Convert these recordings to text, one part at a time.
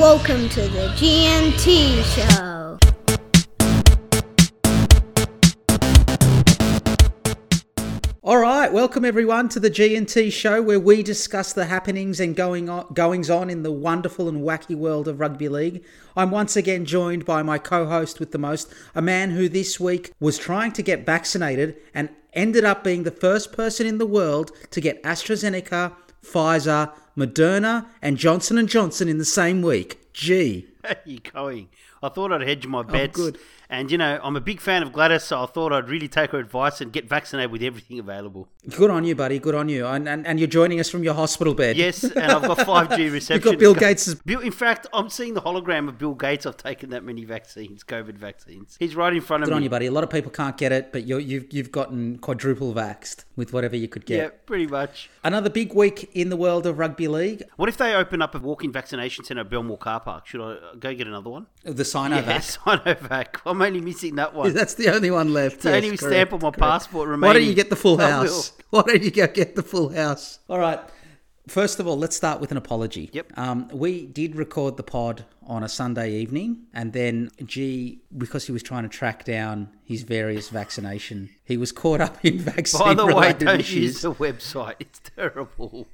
Welcome to the G&T Show. All right, welcome everyone to the G&T show where we discuss the happenings and going on, goings on in the wonderful and wacky world of rugby league. I'm once again joined by my co-host with the most, a man who this week was trying to get vaccinated and ended up being the first person in the world to get AstraZeneca, Pfizer, Moderna, and Johnson and Johnson in the same week. Gee, How are you going? I thought I'd hedge my bets. good. And, you know, I'm a big fan of Gladys, so I thought I'd really take her advice and get vaccinated with everything available. good on you, buddy. Good on you. And, and, and you're joining us from your hospital bed. Yes, and I've got 5G reception. You've got Bill Gates' Bill, in fact, I'm seeing the hologram of Bill Gates. I've taken that many vaccines, COVID vaccines. He's right in front of Good me. on you, buddy. A lot of people can't get it, but you're, you've you've gotten quadruple vaxxed with whatever you could get. Yeah, pretty much. Another big week in the world of rugby league. What if they open up a walk-in vaccination centre at Belmore Car Park? Should I go get another one? The Sinovac. Yes, Sinovac. I'm only missing that one. That's the only one left. It's the only stamp on my passport Why don't you get the full house? Why don't you go get the full house? All right. First of all, let's start with an apology. Yep. Um, we did record the pod on a Sunday evening, and then G, because he was trying to track down his various vaccination, he was caught up in vaccine By the way, don't issues. use the website. It's terrible.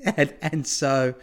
and, and so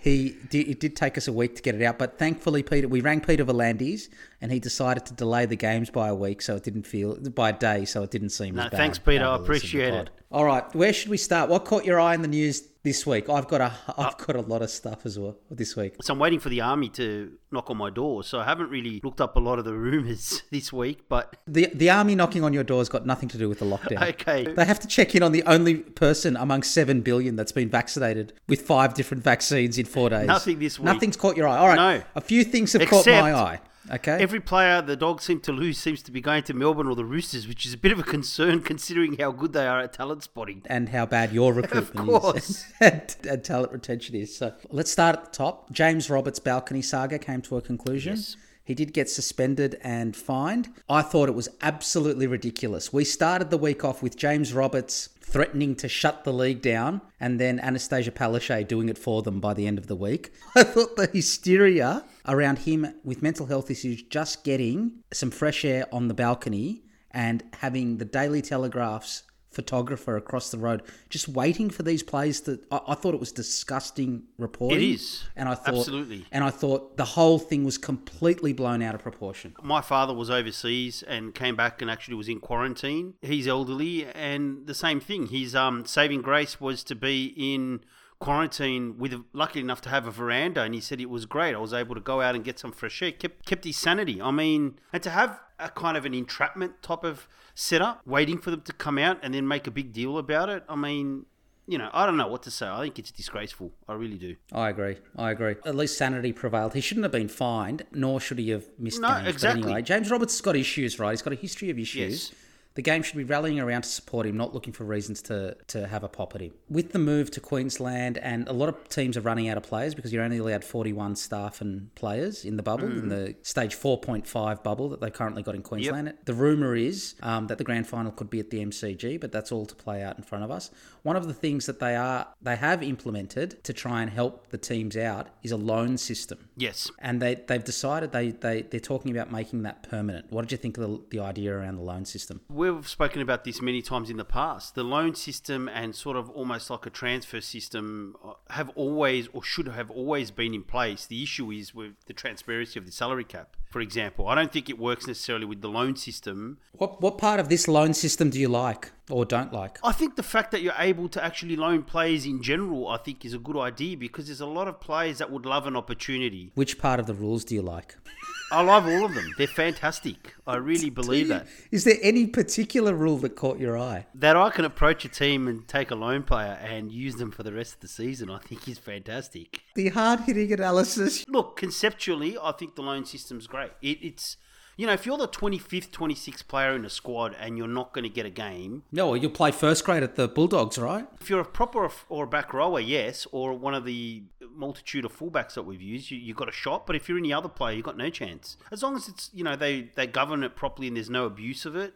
he did, it did take us a week to get it out, but thankfully, Peter, we rang Peter V'landys, and he decided to delay the games by a week, so it didn't feel by a day, so it didn't seem No, as bad. thanks, Peter. I release of the appreciate it. All right, where should we start? What caught your eye in the news this week? I've got a uh, I've got a lot of stuff as well this week. So I'm waiting for the army to knock on my door. So I haven't really looked up a lot of the rumours this week, but The the army knocking on your door has got nothing to do with the lockdown. okay. They have to check in on the only person among seven billion that's been vaccinated with five different vaccines in four days. Nothing this week. Nothing's caught your eye. All right. No. A few things have caught my eye. Okay. Every player the dogs seem to lose seems to be going to Melbourne or the Roosters, which is a bit of a concern considering how good they are at talent spotting. and how bad your recruitment course. is and, and talent retention is. So let's start at the top. James Roberts' balcony saga came to a conclusion. Yes. He did get suspended and fined. I thought it was absolutely ridiculous. We started the week off with James Roberts threatening to shut the league down and then Annastacia Palaszczuk doing it for them by the end of the week. I thought the hysteria around him with mental health issues just getting some fresh air on the balcony and having the Daily Telegraph's photographer across the road just waiting for these plays that I, I thought it was disgusting reporting It is. and i thought Absolutely. and i thought the whole thing was completely blown out of proportion My father was overseas and came back and actually was in quarantine. He's elderly, and the same thing. His um, saving grace was to be in quarantine with lucky enough to have a veranda, and he said it was great. I was able to go out and get some fresh air. kept kept his sanity. I mean, and to have a kind of an entrapment type of setup, waiting for them to come out and then make a big deal about it. I mean. You know, I don't know what to say. I think it's disgraceful. I really do. i agree i agree at least sanity prevailed he shouldn't have been fined nor should he have missed No, games But exactly. anyway james roberts has got issues right he's got a history of issues Yes. The game should be rallying around to support him, not looking for reasons to, to have a pop at him. With the move to Queensland, and a lot of teams are running out of players because you're only allowed 41 staff and players in the bubble, in the stage 4.5 bubble that they've currently got in Queensland. The rumour is um, that the grand final could be at the MCG, but that's all to play out in front of us. One of the things that they are they have implemented to try and help the teams out is a loan system. Yes. And they, they've decided they, they, they're talking about making that permanent. What did you think of the, the idea around the loan system? We've spoken about this many times in the past. The loan system and sort of almost like a transfer system uh, have always or should have always been in place. The issue is with the transparency of the salary cap, for example. I don't think it works necessarily with the loan system. What what part of this loan system do you like or don't like? I think the fact that you're able to actually loan players in general, I think, is a good idea because there's a lot of players that would love an opportunity. Which part of the rules do you like? I love all of them. They're fantastic. I really believe that. Is there any particular rule that caught your eye? That I can approach a team and take a loan player and use them for the rest of the season, I think is fantastic. The hard hitting analysis. Look, conceptually, I think the loan system's great. It, it's, you know, if you're the 25th, 26th player in a squad and you're not going to get a game, No, you'll play first grade at the Bulldogs, right? if you're a proper or a back rower, yes, or one of the multitude of fullbacks that we've used, you, you've got a shot. But if you're any other player, you've got no chance. As long as it's, you know, they, they govern it properly and there's no abuse of it,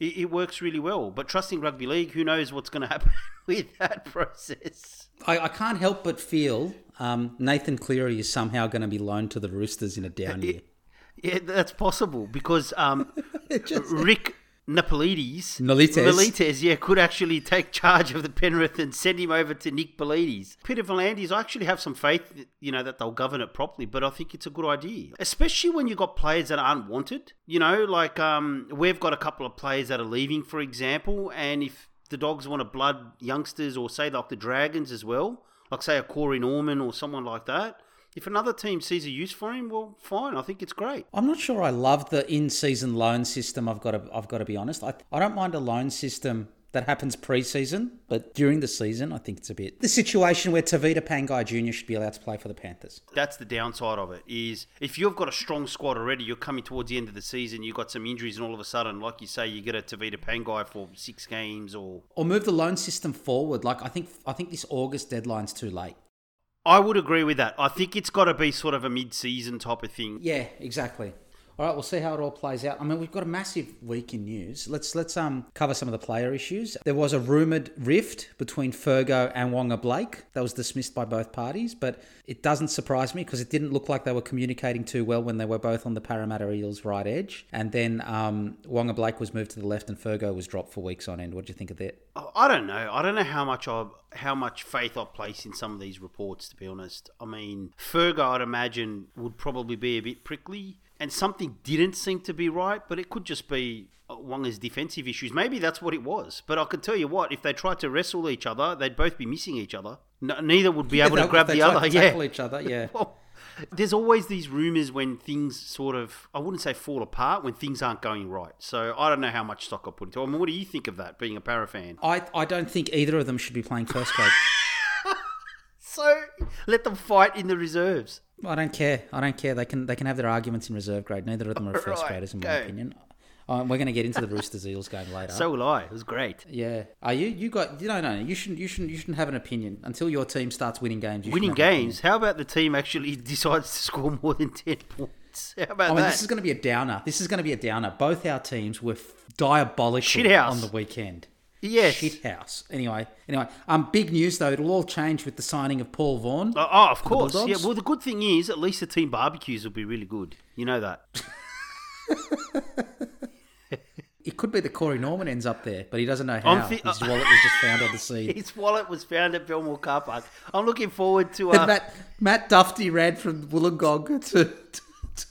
it, it works really well. But trusting rugby league, who knows what's going to happen with that process? I, I can't help but feel um, Nathan Cleary is somehow going to be loaned to the Roosters in a down year. Yeah, that's possible because um, Rick Napolides, Nolites. Nolites, yeah, could actually take charge of the Penrith and send him over to Nick Politis. Peter V'landys, I actually have some faith, you know, that they'll govern it properly, but I think it's a good idea, especially when you've got players that aren't wanted. You know, like um, we've got a couple of players that are leaving, for example, and if the Dogs want to blood youngsters or say like the Dragons as well, like say a Corey Norman or someone like that. If another team sees a use for him, well, fine. I think it's great. I'm not sure I love the in-season loan system. I've got to, I've got to be honest. I, I don't mind a loan system that happens pre-season, but during the season, I think it's a bit the situation where Tavita Pangai Jr. should be allowed to play for the Panthers. That's the downside of it. Is if you've got a strong squad already, you're coming towards the end of the season, you've got some injuries, and all of a sudden, like you say, you get a Tavita Pangai for six games or. Or move the loan system forward. Like I think, I think this August deadline's too late. I would agree with that. I think it's got to be sort of a mid-season type of thing. Yeah, exactly. All right, we'll see how it all plays out. I mean, we've got a massive week in news. Let's let's um cover some of the player issues. There was a rumored rift between Fergo and Waqa Blake. That was dismissed by both parties, but it doesn't surprise me because it didn't look like they were communicating too well when they were both on the Parramatta Eels right edge. And then um, Waqa Blake was moved to the left, and Fergo was dropped for weeks on end. What do you think of that? I don't know. I don't know how much I how much faith I place in some of these reports. To be honest, I mean Fergo, I'd imagine would probably be a bit prickly and something didn't seem to be right, but it could just be uh, Waqa's defensive issues. Maybe that's what it was. But I can tell you what, if they tried to wrestle each other, they'd both be missing each other. No, neither would be able to grab the other. yeah, each other. Yeah. well, there's always these rumors when things sort of, I wouldn't say fall apart, when things aren't going right. So I don't know how much stock I put into it. I mean, what do you think of that, being a para fan? I, I don't think either of them should be playing first grade. So let them fight in the reserves. I don't care. I don't care. They can they can have their arguments in reserve grade. Neither of them are first graders, in go. my opinion. Um, we're going to get into the Roosters Eels game later. So will I. It was great. Yeah. Are you? You got? You know, no, no. You shouldn't. You shouldn't. You shouldn't have an opinion until your team starts winning games. winning games. How about the team actually decides to score more than ten points? How about I mean, that? This is going to be a downer. This is going to be a downer. Both our teams were diabolical on the weekend. Yes. Shit house. Anyway, anyway, um, big news though. It'll all change with the signing of Paul Vaughan. Oh, oh of course. Yeah. Well, the good thing is, at least the team barbecues will be really good. You know that. it could be that Corey Norman ends up there, but he doesn't know how. His wallet was just found on the scene. His wallet was found at Belmore Car Park. I'm looking forward to. Uh... Matt Matt Dufty ran from Wollongong to, to,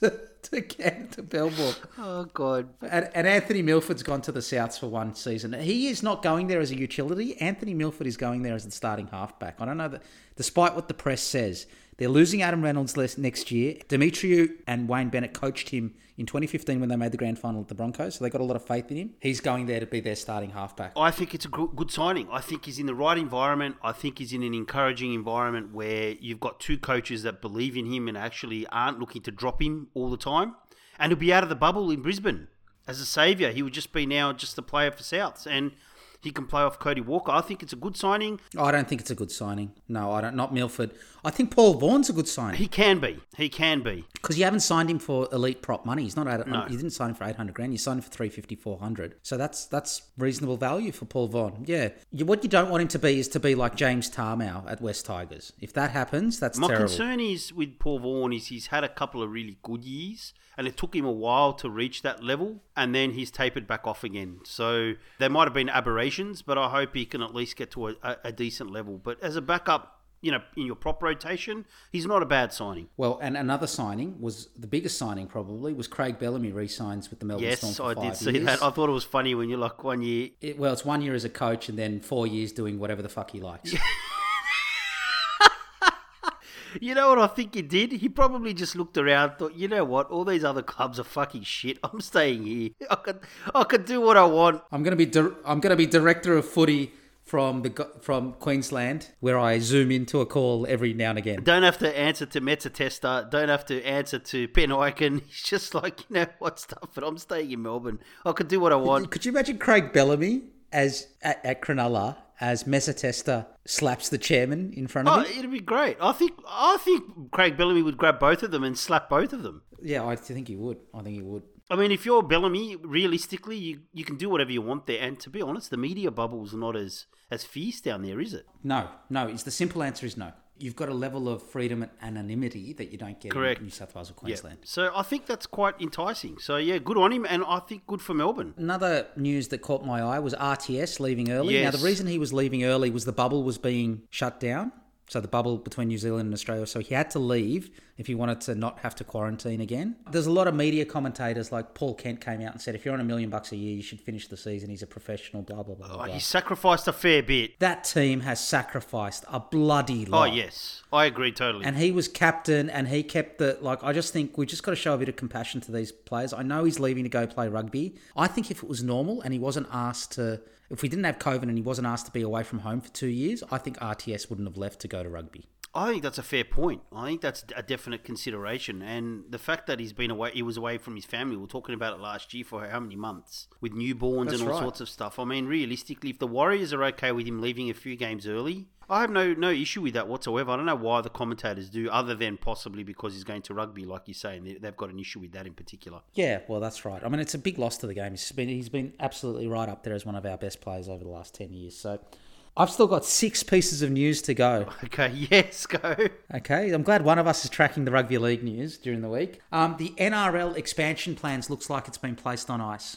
to to get to Belmore. Oh God! And, and, Anthony Milford's gone to the Souths for one season. He is not going there as a utility. Anthony Milford is going there as the starting halfback. I don't know that, despite what the press says, they're losing Adam Reynolds next year. Demetriou and Wayne Bennett coached him in 2015 when they made the grand final at the Broncos, so they got a lot of faith in him. He's going there to be their starting halfback. I think it's a good signing. I think he's in the right environment. I think he's in an encouraging environment where you've got two coaches that believe in him and actually aren't looking to drop him all the time. And he'll be out of the bubble in Brisbane as a saviour. He would just be now just a player for Souths. And he can play off Cody Walker. I think it's a good signing. Oh, I don't think it's a good signing. No, I don't. Not Milford. I think Paul Vaughan's a good signing. He can be. He can be. Because you haven't signed him for elite prop money. He's not. No. You didn't sign him for eight hundred grand. You signed him for 350, 400. So that's that's reasonable value for Paul Vaughan. Yeah. You, what you don't want him to be is to be like James Tamou at West Tigers. If that happens, that's My terrible. concern is with Paul Vaughan is he's had a couple of really good years and it took him a while to reach that level, and then he's tapered back off again. So there might have been aberrations, but I hope he can at least get to a, a, decent level. But as a backup, you know, in your prop rotation, he's not a bad signing. Well, and another signing was the biggest signing probably was Craig Bellamy re-signs with the Melbourne yes, Storm. Yes, I did see years. that. I thought it was funny when you're like one year. It, well, it's one year as a coach and then four years doing whatever the fuck he likes. You know what I think he did? He probably just looked around, thought, you know what, all these other clubs are fucking shit. I'm staying here. I can, I can do what I want. I'm gonna be, di- I'm gonna be director of footy from the from Queensland, where I zoom into a call every now and again. Don't have to answer to Mezzatesta. Don't have to answer to Ben Ikin. He's just like, you know what stuff, but I'm staying in Melbourne. I can do what I want. Could you imagine Craig Bellamy as at, at Cronulla as Mezzatesta slaps the chairman in front of oh, him. it'd be great. I think I think Craig Bellamy would grab both of them and slap both of them. Yeah, I think he would. I think he would. I mean, if you're Bellamy, realistically, you, you can do whatever you want there. And to be honest, the media bubble's not as, as fierce down there, is it? No, no. It's the simple answer is no. You've got a level of freedom and anonymity that you don't get Correct. in New South Wales or Yeah. Queensland. So I think that's quite enticing. So yeah, good on him, and I think good for Melbourne. Another news that caught my eye was RTS leaving early. Now, the reason he was leaving early was the bubble was being shut down. So the bubble between New Zealand and Australia. So he had to leave if you wanted to not have to quarantine again. There's a lot of media commentators like Paul Kent came out and said, if you're on a million bucks a year, you should finish the season. He's a professional, blah, blah, blah, blah. Oh, blah. he sacrificed a fair bit. That team has sacrificed a bloody Oh yes, I agree totally. And he was captain and he kept the like I just think we just got to show a bit of compassion to these players. I know he's leaving to go play rugby. I think if it was normal and he wasn't asked to if we didn't have COVID and he wasn't asked to be away from home for 2 years, I think RTS wouldn't have left to go to rugby. I think that's a fair point. I think that's a definite consideration, and the fact that he's been away, he was away from his family. We were talking about it last year for how many months with newborns That's and all right. sorts of stuff. I mean, realistically, if the Warriors are okay with him leaving a few games early, I have no no issue with that whatsoever. I don't know why the commentators do, other than possibly because he's going to rugby, like you say, and they- they've got an issue with that in particular. Yeah, well that's right. I mean it's a big loss to the game. He's been he's been absolutely right up there as one of our best players over the last 10 years. So I've still got 6 pieces of news to go. Okay, yes, go. Okay, I'm glad one of us is tracking the rugby league news during the week. Um, the NRL expansion plans looks like it's been placed on ice.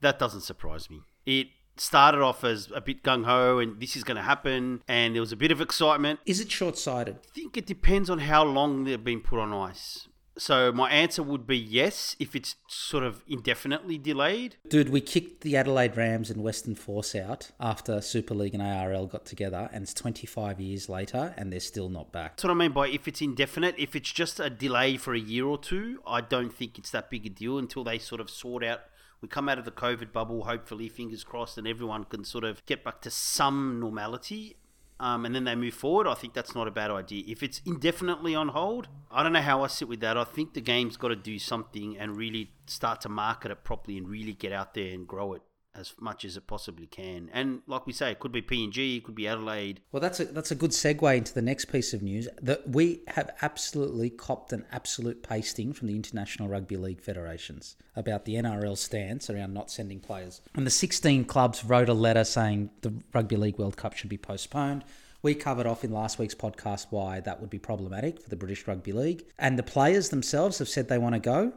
That doesn't surprise me. It started off as a bit gung ho, and this is going to happen, and there was a bit of excitement. Is it short-sighted? I think it depends on how long they've been put on ice. So my answer would be yes if it's sort of indefinitely delayed. Dude, we kicked the Adelaide Rams and Western Force out after Super League and ARL got together, and it's 25 years later, and they're still not back. That's what I mean by if it's indefinite. If it's just a delay for a year or two, I don't think it's that big a deal until they sort of sort out. We come out of the COVID bubble, hopefully, fingers crossed, and everyone can sort of get back to some normality. Um, and then they move forward. I think that's not a bad idea. If it's indefinitely on hold, I don't know how I sit with that. I think the game's got to do something and really start to market it properly and really get out there and grow it as much as it possibly can. And like we say, it could be PNG, it could be Adelaide. Well, that's a that's a good segue into the next piece of news. That we have absolutely copped an absolute pasting from the International Rugby League federations about the NRL stance around not sending players. And the 16 clubs wrote a letter saying the Rugby League World Cup should be postponed. We covered off in last week's podcast why that would be problematic for the British Rugby League. And the players themselves have said they want to go.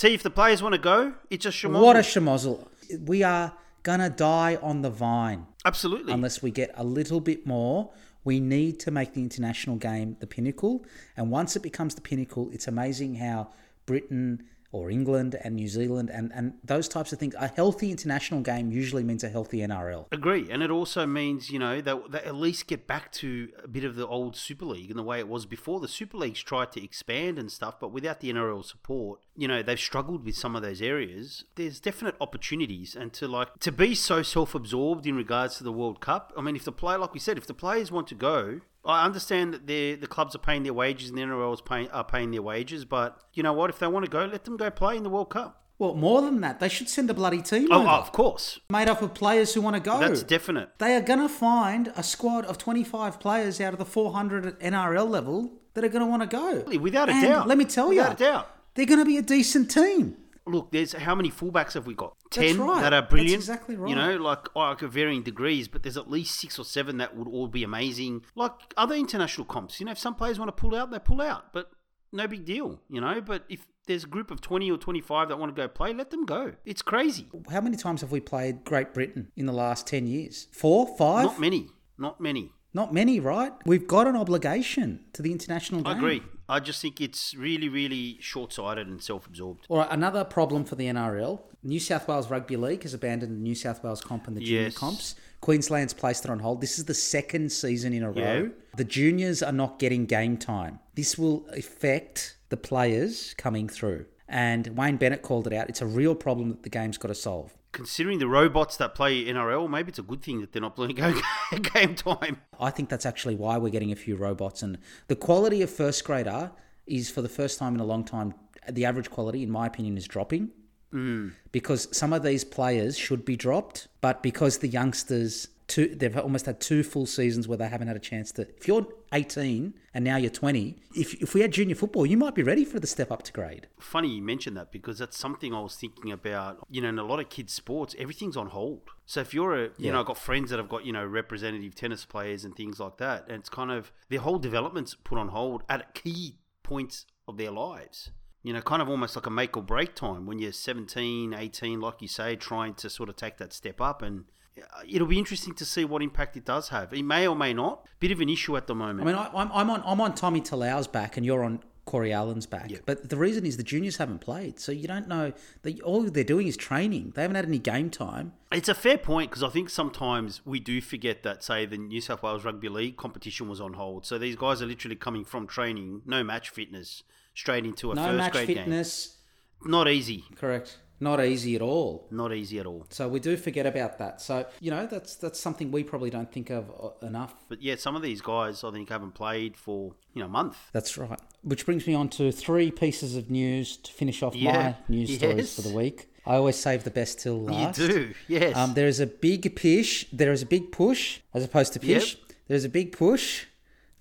See, if the players want to go, it's a schmozzle. What a schmozzle. We are going to die on the vine Absolutely. unless we get a little bit more. We need to make the international game the pinnacle. And once it becomes the pinnacle, it's amazing how Britain or England and New Zealand and, and those types of things, a healthy international game usually means a healthy NRL. Agree, and it also means you know that they at least get back to a bit of the old Super League and the way it was before. The Super Leagues tried to expand and stuff, but without the NRL support, you know they've struggled with some of those areas. There's definite opportunities, and to like to be so self-absorbed in regards to the World Cup. I mean, if the player, like we said, if the players want to go. I understand that the the clubs are paying their wages and the NRL is paying, are paying their wages, but you know what? If they want to go, let them go play in the World Cup. Well, more than that, they should send a bloody team Oh, over, of course, made up of players who want to go. that's definite. they are going to find a squad of 25 players out of the 400 at NRL level that are going to want to go. Without a And doubt. Let me tell you, Without a doubt. they're going to be a decent team. Look, there's how many fullbacks have we got? That's Ten right. that are That's brilliant. exactly You know, like oh, like varying degrees, but there's at least six or seven that would all be amazing. Like other international comps, you know, if some players want to pull out, they pull out, but no big deal, you know. But if there's a group of twenty or twenty-five that want to go play, let them go. It's crazy. How many times have we played Great Britain in the last 10 years? Four? Five? Not many. Not many. Not many, right? We've got an obligation to the international game. I agree. I just think it's really, really short-sighted and self-absorbed. All right, another problem for the NRL. New South Wales Rugby League has abandoned the New South Wales comp and the junior Yes. comps. Queensland's placed it on hold. This is the second season in a Yeah. row. The juniors are not getting game time. This will affect the players coming through. And Wayne Bennett called it out. It's a real problem that the game's got to solve. Considering the robots that play NRL, maybe it's a good thing that they're not playing game time. I think that's actually why we're getting a few robots. And the quality of first grader is, for the first time in a long time, the average quality, in my opinion, is dropping. Mm. Because some of these players should be dropped, but because the youngsters two. They've almost had two full seasons where they haven't had a chance to. If you're 18 and now you're 20, if if we had junior football, you might be ready for the step up to grade. Funny you mentioned that because that's something I was thinking about. You know, in a lot of kids' sports, everything's on hold. So if you're a, you Yeah. know, I've got friends that have got, you know, representative tennis players and things like that. And it's kind of, their whole development's put on hold at key points of their lives. You know, kind of almost like a make or break time when you're 17, 18, like you say, trying to sort of take that step up. And Uh, it'll be interesting to see what impact it does have. It may or may not. Bit of an issue at the moment. I mean, I, I'm, I'm on I'm on Tommy Talau's back, and you're on Corey Allan's back. But the reason is the juniors haven't played, so you don't know. They, all they're doing is training. They haven't had any game time. It's a fair point because I think sometimes we do forget that, say, the New South Wales Rugby League competition was on hold. So these guys are literally coming from training, no match fitness, straight into a No first match grade fitness. game. Not easy. Correct. Not easy at all. Not easy at all. So we do forget about that. So you know that's that's something we probably don't think of uh, enough. But yeah, some of these guys I think haven't played for you know a month. That's right. Which brings me on to three pieces of news to finish off Yeah. my news stories for the week. I always save the best till last. You do, yes. Um, there is a big push. There is a big push, as opposed to Yep. push. There's a big push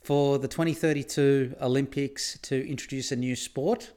for the 2032 Olympics to introduce a new sport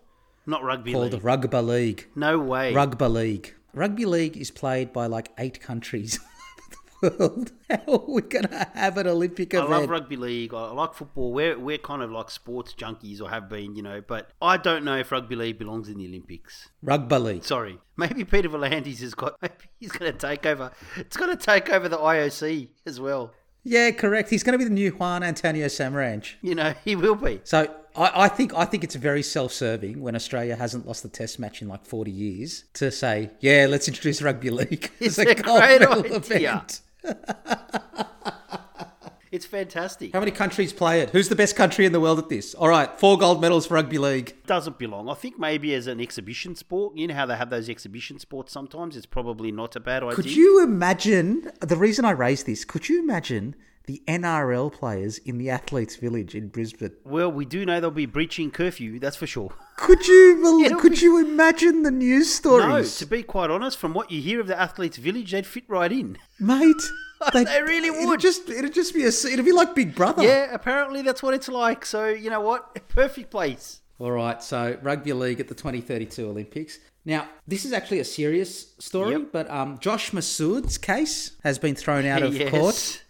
Not rugby called league. rugby league. No way. Rugby league. Rugby league is played by like eight countries in the world. How are we gonna have an Olympic I love rugby league. I like football. We're we're kind of like sports junkies or have been, you know. But I don't know if rugby league belongs in the Olympics. Rugby league. Sorry, maybe Peter V'landys has got. Maybe he's going to take over. It's going to take over the IOC as well. Yeah, correct. He's going to be the new Juan Antonio Samaranch. You know, he will be. So I, I think I think it's very self-serving when Australia hasn't lost a Test match in like forty years to say, yeah, let's introduce rugby league It's a a great idea. It's fantastic. How many countries play it? Who's the best country in the world at this? All right, four gold medals for rugby league. Doesn't belong. I think maybe as an exhibition sport. You know how they have those exhibition sports sometimes. It's probably not a bad idea. Could you imagine? The reason I raised this, could you imagine the NRL players in the Athletes Village in Brisbane? Well, we do know they'll be breaching curfew. That's for sure. Could you? bel It'll could be- you imagine the news stories, No, to be quite honest, from what you hear of the athletes' village, they'd fit right in. mate? They really It'd would. just, it'd just be a, it'd be like Big Brother. Yeah, apparently that's what it's like. So you know what? Perfect place. All right, so rugby league at the 2032 Olympics. Now, this is actually a serious story, Yep. but um, Josh Massoud's case has been thrown out of Yes. court.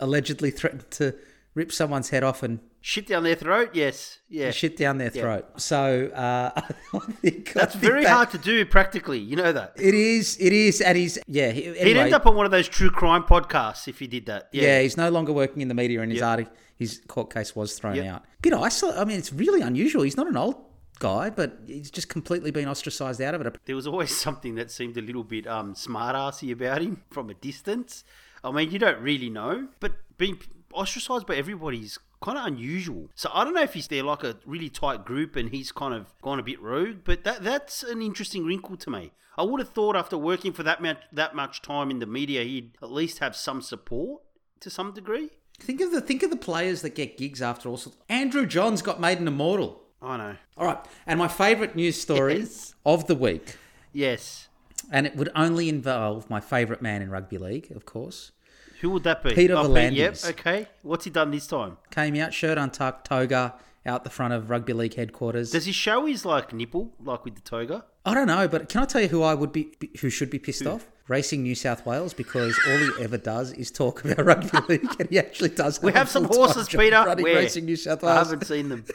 Allegedly threatened to rip someone's head off and Shit down their throat. Yes. Yeah. shit down their throat. So uh, I think I That's think very that- hard to do practically. You know that. It is. It is, and he's yeah. He, He'd end up on one of those true crime podcasts if he did that. yeah. Yeah. he's no longer working in the media, and his Yep. article, his court case was thrown Yep. out. Bit isolated. I mean, it's really unusual. He's not an old guy, but he's just completely been ostracised out of it. There was always something that seemed a little bit um, smart-assy about him from a distance. I mean, you don't really know, but being ostracised by everybody is kind of unusual. So I don't know if he's there like a really tight group and he's kind of gone a bit rogue, but that that's an interesting wrinkle to me. I would have thought after working for that much that much time in the media, he'd at least have some support to some degree. Think of the think of the players that get gigs after all. sorts- Andrew Johns got made an immortal. I know. All right, and my favourite news story Yes. of the week, Yes. And it would only involve my favourite man in rugby league, of course. Who would that be? Peter oh, V'landys. Yep. Okay. What's he done this time? Came out, shirt untucked, toga out the front of rugby league headquarters. Does he show his like nipple like with the toga? I don't know, but can I tell you who I would be, who should be pissed off? Racing New South Wales, because all he ever does is talk about rugby league, and he actually does. We have some horses, Peter. Running Where? Racing New South Wales. I haven't seen them.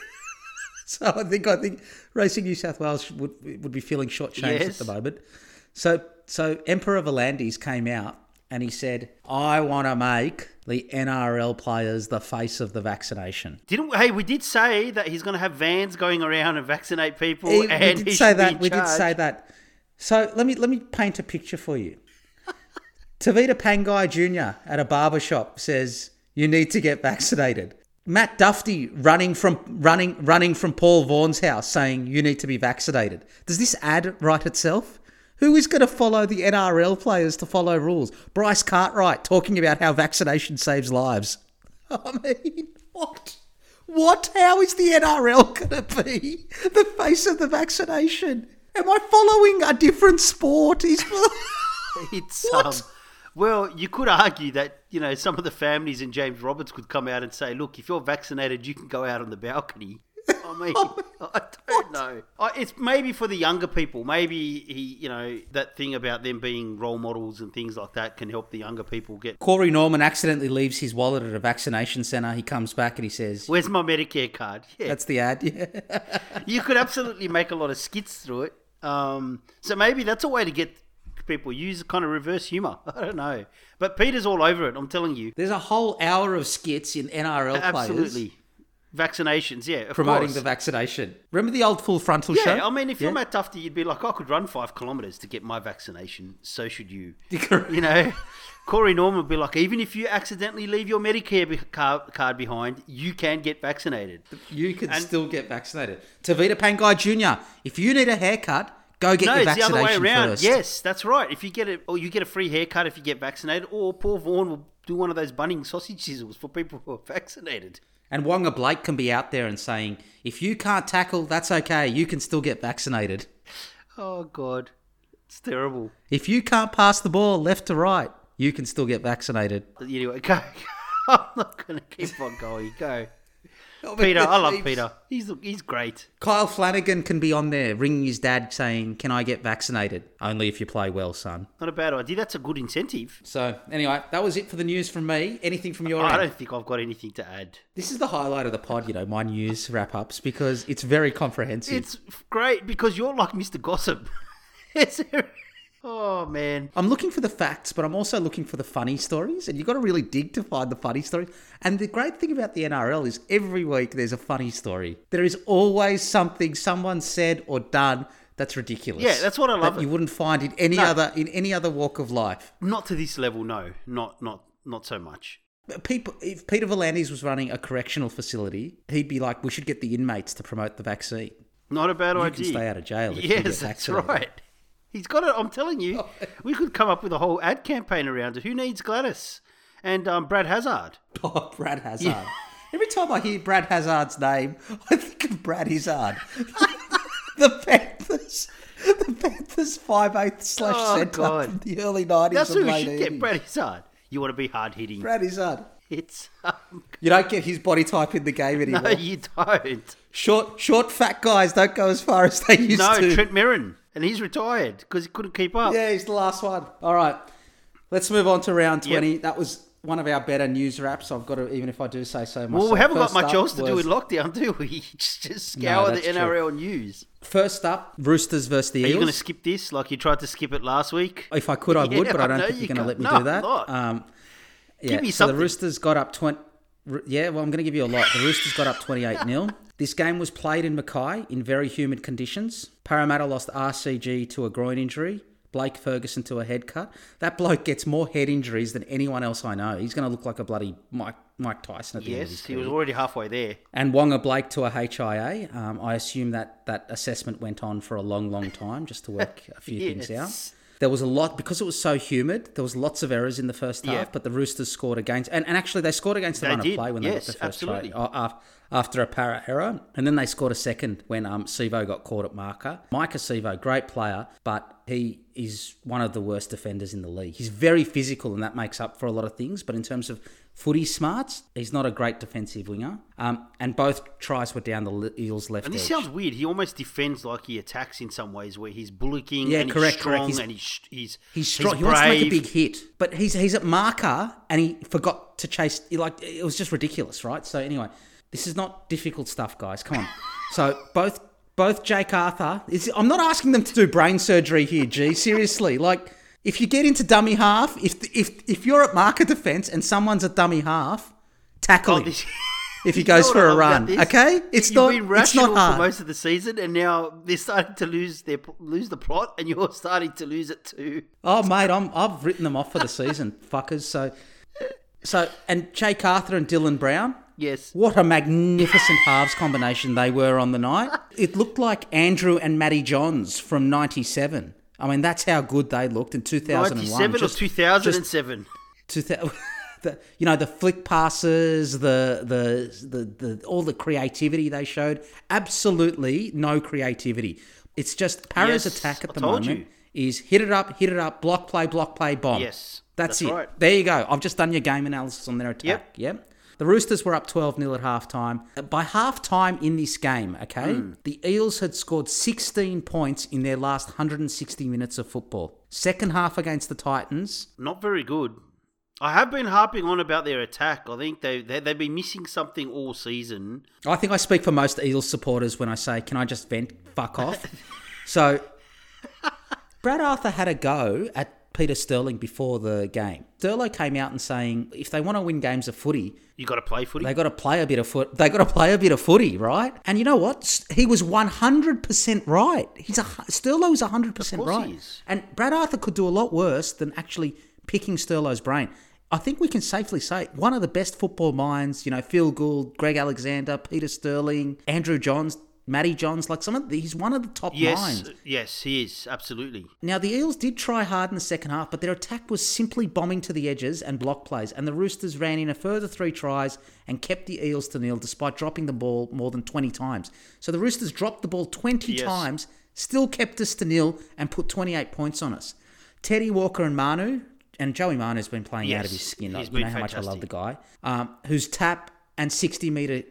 So I think I think Racing New South Wales would would be feeling shortchanged Yes. at the moment. So so Emperor V'landys came out and he said, "I want to make the NRL players the face of the vaccination." Didn't hey? We did say that he's going to have vans going around and vaccinate people. He- and we he did say that. We did say that. So let me let me paint a picture for you. Tavita Pangai Jr. at a barber shop says you need to get vaccinated. Matt Dufty running from running running from Paul Vaughan's house saying you need to be vaccinated. Does this ad write itself? Who is going to follow the NRL players to follow rules? Bryce Cartwright talking about how vaccination saves lives. I mean, what? What? How is the NRL going to be the face of the vaccination? Am I following a different sport? Is It's What? um. Well, you could argue that you know some of the families in James Roberts could come out and say, "Look, if you're vaccinated, you can go out on the balcony." I mean, I don't know. I, it's maybe for the younger people. Maybe he, you know, that thing about them being role models and things like that can help the younger people get. Corey Norman accidentally leaves his wallet at a vaccination centre. He comes back and he says, Where's my Medicare card? Yeah, "That's the ad." Yeah. you could absolutely make a lot of skits through it. Um, so maybe that's a way to get people use kind of reverse humor. I don't know, but Peter's all over it. I'm telling you, There's a whole hour of skits in NRL players absolutely. Vaccinations, yeah, promoting course. the vaccination. Remember the old full frontal show? Yeah, I mean, if you're Matt Dufty, you'd be like, oh, I could run five kilometres to get my vaccination. So should you. You know, Corey Norman would be like, even if you accidentally leave your Medicare be- card, card behind, you can get vaccinated. You can And- still get vaccinated. Tavita Pangai Jr., if you need a haircut, go get no, your it's the other vaccination way around. first. Yes, that's right. If you get it, or you get a free haircut if you get vaccinated, or Paul Vaughan will do one of those bunning sausage sizzles for people who are vaccinated. And Waqa Blake can be out there and saying, if you can't tackle, that's okay. You can still get vaccinated. Oh God, it's terrible. If you can't pass the ball left to right, you can still get vaccinated. Anyway, go. I'm not going to keep on going. Go. Peter, I love Peter. He's he's great. Kyle Flanagan can be on there ringing his dad saying, Can I get vaccinated? Only if you play well, son. Not a bad idea. That's a good incentive. So, anyway, that was it for the news from me. Anything from your I end? don't think I've got anything to add. This is the highlight of the pod, you know, my news wrap ups, because it's very comprehensive. It's great because you're like Mr. Gossip. It's- oh man. I'm looking for the facts, but I'm also looking for the funny stories, and you've got to really dig to find the funny stories. And the great thing about the NRL is every week there's a funny story. There is always something someone said or done that's ridiculous. Yeah, that's what I love you wouldn't find in any No. other in any other walk of life. Not to this level, no. Not not not so much. People, if Peter V'landys was running a correctional facility, he'd be like, "We should get the inmates to promote the vaccine. Not a bad You idea. You can stay out of jail if you get yes, that's vaccinated." right. He's got it. I'm telling you, we could come up with a whole ad campaign around it. Who needs Gladys and um, Brad Hazzard? Oh, Brad Hazzard. Every time I hear Brad Hazzard's name, I think of Brad Izzard. the Panthers. The Panthers 5'8 slash Oh, centre God. from the early 90s That's who we late should get. Brad Hazard. You want to be hard hitting. Brad Hazard. It's um, You don't get his body type in the game anymore. no, you don't. Short, short, fat guys don't go as far as they used No, to. No, Trent Merrin, and he's retired because he couldn't keep up. Yeah, he's the last one. All right, let's move on to round Yep. 20. That was one of our better news wraps. I've got to, even if I do say so myself. Well, we haven't got much else to do was- in lockdown, do we? Just, just scour the that's true. NRL news. First up, Roosters versus the Are you Eels. going to skip this like you tried to skip it last week? If I could, I would, but I don't think you you're going to let me No, do that. Um, yeah, me so the. Roosters got up 20. Yeah, well, I'm going to give you a lot. The Roosters got up 28 0. This game was played in Mackay in very humid conditions. Parramatta lost RCG to a groin injury. Blake Ferguson to a head cut. That bloke gets more head injuries than anyone else I know. He's going to look like a bloody Mike Mike Tyson at the end of his Yes, he career was already halfway there. and Waqa Blake to a HIA. Um, I assume that that assessment went on for a long, long time just to work a few things out. Yes. There was a lot because it was so humid. There was lots of errors in the first half, Yeah. but the Roosters scored against, and, and actually they scored against the They run of play when they got their first absolutely. try after a para error, and then they scored a second when um Sivo got caught at marker. Maika Sivo, great player, but he is one of the worst defenders in the league. He's very physical, and that makes up for a lot of things. But in terms of footy smarts, he's not a great defensive winger. Um, and both tries were down the Eels' left And this edge. sounds weird. He almost defends like he attacks in some ways, where he's bullocking Yeah, and correct, he's correct. strong He's- and he's he's He's strong. he wants to make a big hit, but he's he's at marker and he forgot to chase. Like it was just ridiculous, right? So anyway, this is not difficult stuff, guys. Come on. so both both Jake Arthur. Is, I'm not asking them to do brain surgery here, G. Seriously, like if you get into dummy half, if if if you're at marker defense and someone's at dummy half, tackle him. If he goes for a run, okay? It's You've not. been It's rational not hard. for most of the season, and now they're starting to lose their lose the plot, and you're starting to lose it too. Oh, mate, I'm, I've written them off for the season, fuckers. So, so and Jake Arthur and Dylan Brown. Yes. What a magnificent halves combination they were on the night. It looked like Andrew and Matty Johns from '97. I mean, that's how good they looked in 2001. 97 or 2007. two the, you know the flick passes, the, the the the all the creativity they showed. Absolutely no creativity. It's just Para's Yes, attack at the moment you. is hit it up, hit it up, block play, block play, bomb. Yes, That's, that's it. right. There you go. I've just done your game analysis on their attack. Yep. Yep. The Roosters were up 12 0 at halftime. By halftime in this game, okay, Hmm. the Eels had scored 16 points in their last 160 minutes of football. Second half against the Titans, Not very good. I have been harping on about their attack. I think they, they they've been missing something all season. I think I speak for most Eels supporters when I say, "Can I just vent? Fuck off." so, Brad Arthur had a go at Peter Sterling before the game. Sterlo came out and saying, "If they want to win games of footy, You got to play footy. they got to play a bit of foot. They got to play a bit of footy, right?" And you know what? He was one hundred percent right. He's a Sterlo was hundred percent right. And Brad Arthur could do a lot worse than actually picking Sterlo's brain. I think we can safely say one of the best football minds, you know, Phil Gould, Greg Alexander, Peter Sterling, Andrew Johns, Matty Johns, like some of the, he's one of the top yes, minds. yes, he is absolutely. Now the Eels did try hard in the second half, but their attack was simply bombing to the edges and block plays, and the Roosters ran in a further three tries and kept the Eels to nil despite dropping the ball more than 20 times. So the Roosters dropped the ball 20 Yes. times, still kept us to nil, and put 28 points on us. Teddy Walker and Manu, and Joey Manu's been playing out of Yes, his skin. he's you know been how much I love the guy. Um, whose tap and 60 metre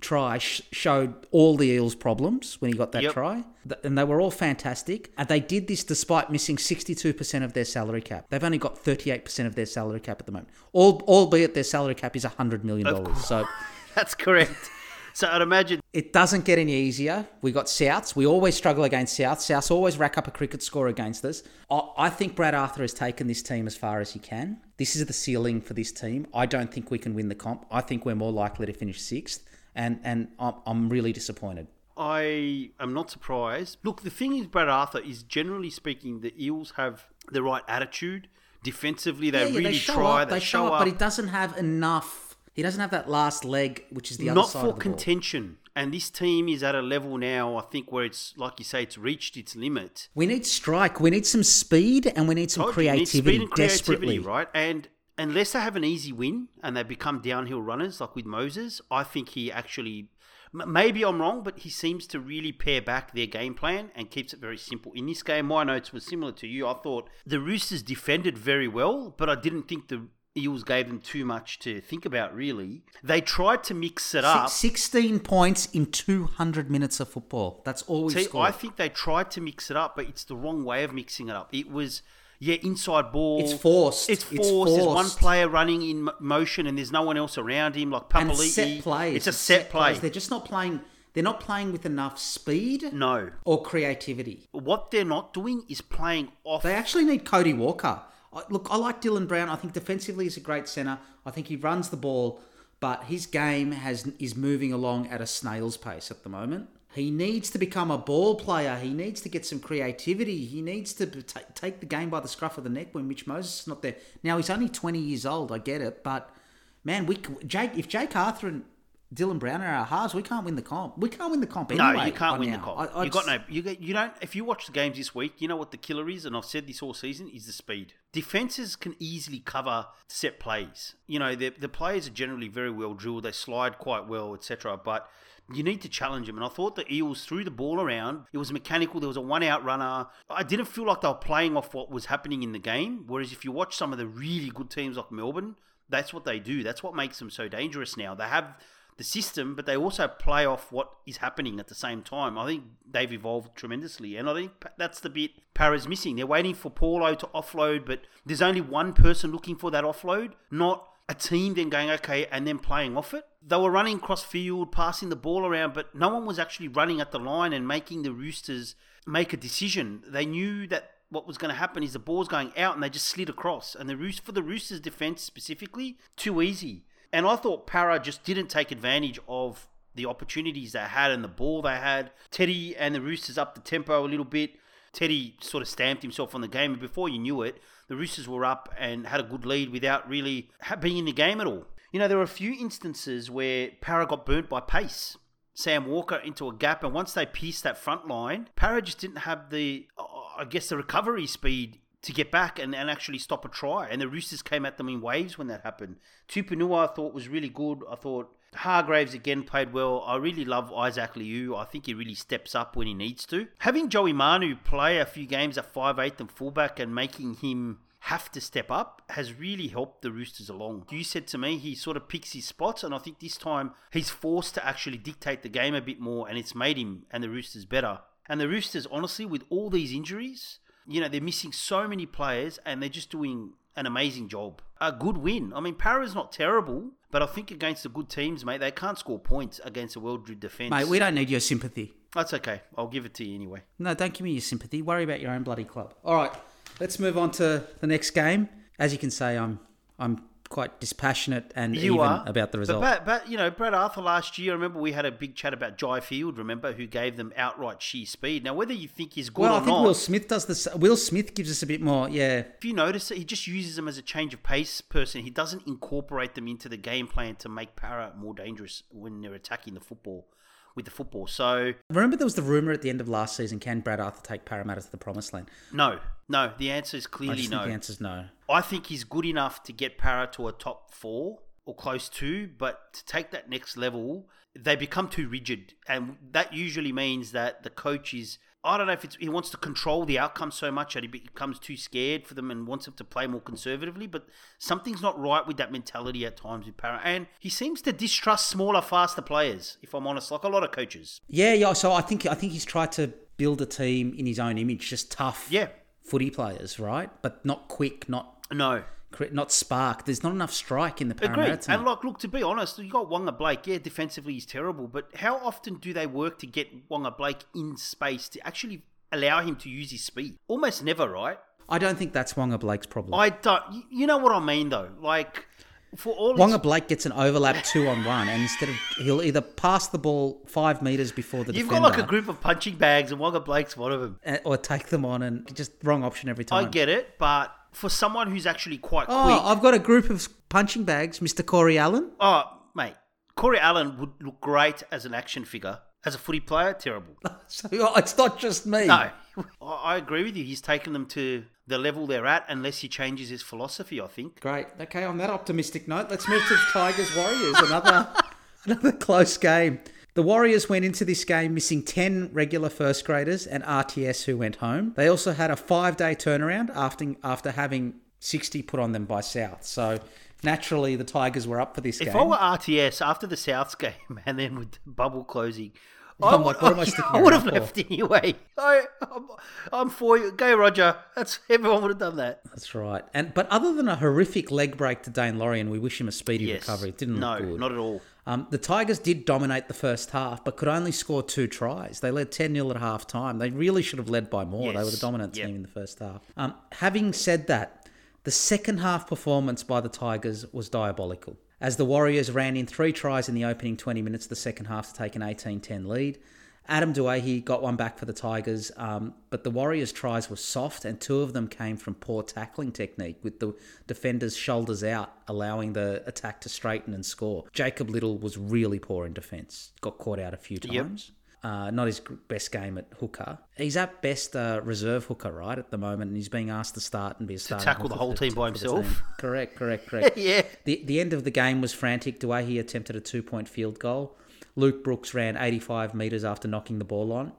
try sh- showed all the Eels' problems when he got that Yep. try. And they were all fantastic. And they did this despite missing 62% of their salary cap. They've only got 38% of their salary cap at the moment. All, albeit their salary cap is $100 million. So That's correct. so I'd imagine it doesn't get any easier. We got Souths. We always struggle against Souths. Souths always rack up a cricket score against us. I, I think Brad Arthur has taken this team as far as he can. This is the ceiling for this team. I don't think we can win the comp. I think we're more likely to finish sixth. And, and I'm, I'm really disappointed. I am not surprised. Look, the thing is, Brad Arthur is generally speaking, the Eels have the right attitude. Defensively, they Yeah, yeah, really show try. up, they, they show up, but he doesn't have enough. He doesn't have that last leg, which is the other not for of the contention. And this team is at a level now, I think, where it's like you say, it's reached its limit. We need strike. We need some speed, and we need some you need speed and creativity, desperately. right? And unless they have an easy win and they become downhill runners like with Moses, I think he actually. Maybe I'm wrong, but he seems to really pare back their game plan and keeps it very simple. In this game, my notes were similar to you. I thought the Roosters defended very well, but I didn't think the Eels gave them too much to think about, really. They tried to mix it up. 16 points in 200 minutes of football. That's all we See, scored. I think they tried to mix it up, but it's the wrong way of mixing it up. It was, yeah, inside ball. It's forced. It's It's forced. There's one player running in motion, and there's no one else around him, like and set plays. It's a set, play. plays. They're just not playing. They're not playing with enough speed No, or creativity. what they're not doing is playing off. They actually need Cody Walker. I, look, I like Dylan Brown. I think defensively he's a great centre. I think he runs the ball, but his game has is moving along at a snail's pace at the moment. He needs to become a ball player. He needs to get some creativity. He needs to ta- take the game by the scruff of the neck when Mitch Moses is not there. Now he's only twenty years old. I get it, but man, we Jake if Jake Arthur and Dylan Brown are our halves, we can't win the comp. We can't win the comp anyway. no, you can't win now. the comp. I- I you got no. You get, you don't. If you watch the games this week, you know what the killer is, and I've said this all season: is the speed. Defenses can easily cover set plays. You know, the the players are generally very well drilled. They slide quite well, etc. But you need to challenge them. And I thought the Eels threw the ball around. It was mechanical. There was a one out runner. I didn't feel like they were playing off what was happening in the game. Whereas if you watch some of the really good teams like Melbourne, that's what they do. That's what makes them so dangerous now. They have the system, but they also play off what is happening at the same time. I think they've evolved tremendously, and I think that's the bit Para's missing. They're waiting for Paulo to offload, but there's only one person looking for that offload, not a team then going okay and then playing off it. They were running cross field, passing the ball around, but no one was actually running at the line and making the Roosters make a decision. They knew that what was going to happen is the ball's going out and they just slid across. And the Roos for the Roosters defense specifically, too easy. And I thought Para just didn't take advantage of the opportunities they had and the ball they had. Teddy and the Roosters up the tempo a little bit. Teddy sort of stamped himself on the game, and before you knew it, the Roosters were up and had a good lead without really being in the game at all. You know, there were a few instances where Para got burnt by pace. Sam Walker into a gap, and once they pierced that front line, Para just didn't have the, uh, I guess, the recovery speed to get back and, and actually stop a try. And the Roosters came at them in waves when that happened. Tupouniua I thought was really good. I thought Hargreaves again played well. I really love Isaac Liu. I think he really steps up when he needs to. Having Joey Manu play a few games at 5'8 and fullback and making him have to step up has really helped the Roosters along. You said to me he sort of picks his spots, and I think this time he's forced to actually dictate the game a bit more, and it's made him and the Roosters better. And the Roosters, honestly, with all these injuries, you know, they're missing so many players, and they're just doing an amazing job. A good win. I mean, Para's not terrible, but I think against the good teams, mate, they can't score points against a well drilled defence. Mate, we don't need your sympathy. That's okay. I'll give it to you anyway. No, don't give me your sympathy. Worry about your own bloody club. All right, let's move on to the next game. As you can say, I'm I'm quite dispassionate and You even are about the result. But, but, you know, Brad Arthur last year. I remember, we had a big chat about Jai Field. Remember, who gave them outright sheer speed. Now, whether you think he's good well, I think not, Will Smith does this. Will Smith gives us a bit more. Yeah, if you notice it, he just uses them as a change of pace person. He doesn't incorporate them into the game plan to make Parra more dangerous when they're attacking the football with the football. So remember there was the rumor at the end of last season: can Brad Arthur take Parramatta to the promised land? no, no. The answer is clearly no. the answer's no. I think he's good enough to get Parra to a top four or close to, but to take that next level, they become too rigid, and that usually means that the coach is. I don't know if it's he wants to control the outcome so much that he becomes too scared for them and wants them to play more conservatively. But something's not right with that mentality at times with Parra, and he seems to distrust smaller, faster players. If I'm honest, like a lot of coaches. Yeah, yeah. So I think I think he's tried to build a team in his own image, just tough, Yeah, footy players, right? But not quick, not no, not spark. There's not enough strike in the Parramatta Agreed. And like, look, to be honest, you got Waqa Blake. Yeah, defensively he's terrible, but how often do they work to get Waqa Blake in space to actually allow him to use his speed? Almost never, right? I don't think that's Waqa Blake's problem. I don't. you- know what I mean, though. Like, for all Waqa its- Blake gets an overlap two on one, and instead of he'll either pass the ball five meters before the you've defender, got like a group of punching bags, and Waqa Blake's one of them. or take them on, and just wrong option every time. I get it, but for someone who's actually quite oh, quick, I've got a group of punching bags, Mister Corey Allan. oh mate, Corey Allan would look great as an action figure. As a footy player, terrible. So oh, it's not just me. No, I I agree with you. He's taken them to the level they're at, unless he changes his philosophy. I think. Great. Okay, on that optimistic note, let's move to the Tigers Warriors. Another another close game. The Warriors went into this game missing 10 regular first graders and RTS who went home. They also had a five day turnaround after, after having 60 put on them by South. So naturally, the Tigers were up for this If game. If I were RTS after the Souths game and then with the bubble closing, I, like, what am I sticking I would have around for? left anyway. I, I'm, I'm for you. Go, Roger. That's everyone would have done that. That's right. And But other than a horrific leg break to Daine Laurie, and we wish him a speedy Yes. recovery, it didn't no, look good. not at all. Um, the Tigers did dominate the first half, but could only score two tries. They led 10 0 at half time. They really should have led by more. They were the Yes. dominant Yep. team in the first half. Um, having said that, the second half performance by the Tigers was diabolical. As the Warriors ran in three tries in the opening 20 minutes of the second half to take an 18 10 lead. Adam Doueihi got one back for the Tigers, um, but the Warriors' tries were soft, and two of them came from poor tackling technique, with the defenders' shoulders out, allowing the attack to straighten and score. Jacob Liddle was really poor in defence, got caught out a few Yep. times. Uh, not his best game at hooker. He's at best uh, reserve hooker, right, at the moment, and he's being asked to start and be a starting tackle the whole team by himself. team. Correct, correct, correct. Yeah. The, the end of the game was frantic. Doueihi attempted a two point field goal. Luke Brooks ran 85 metres after knocking the ball on.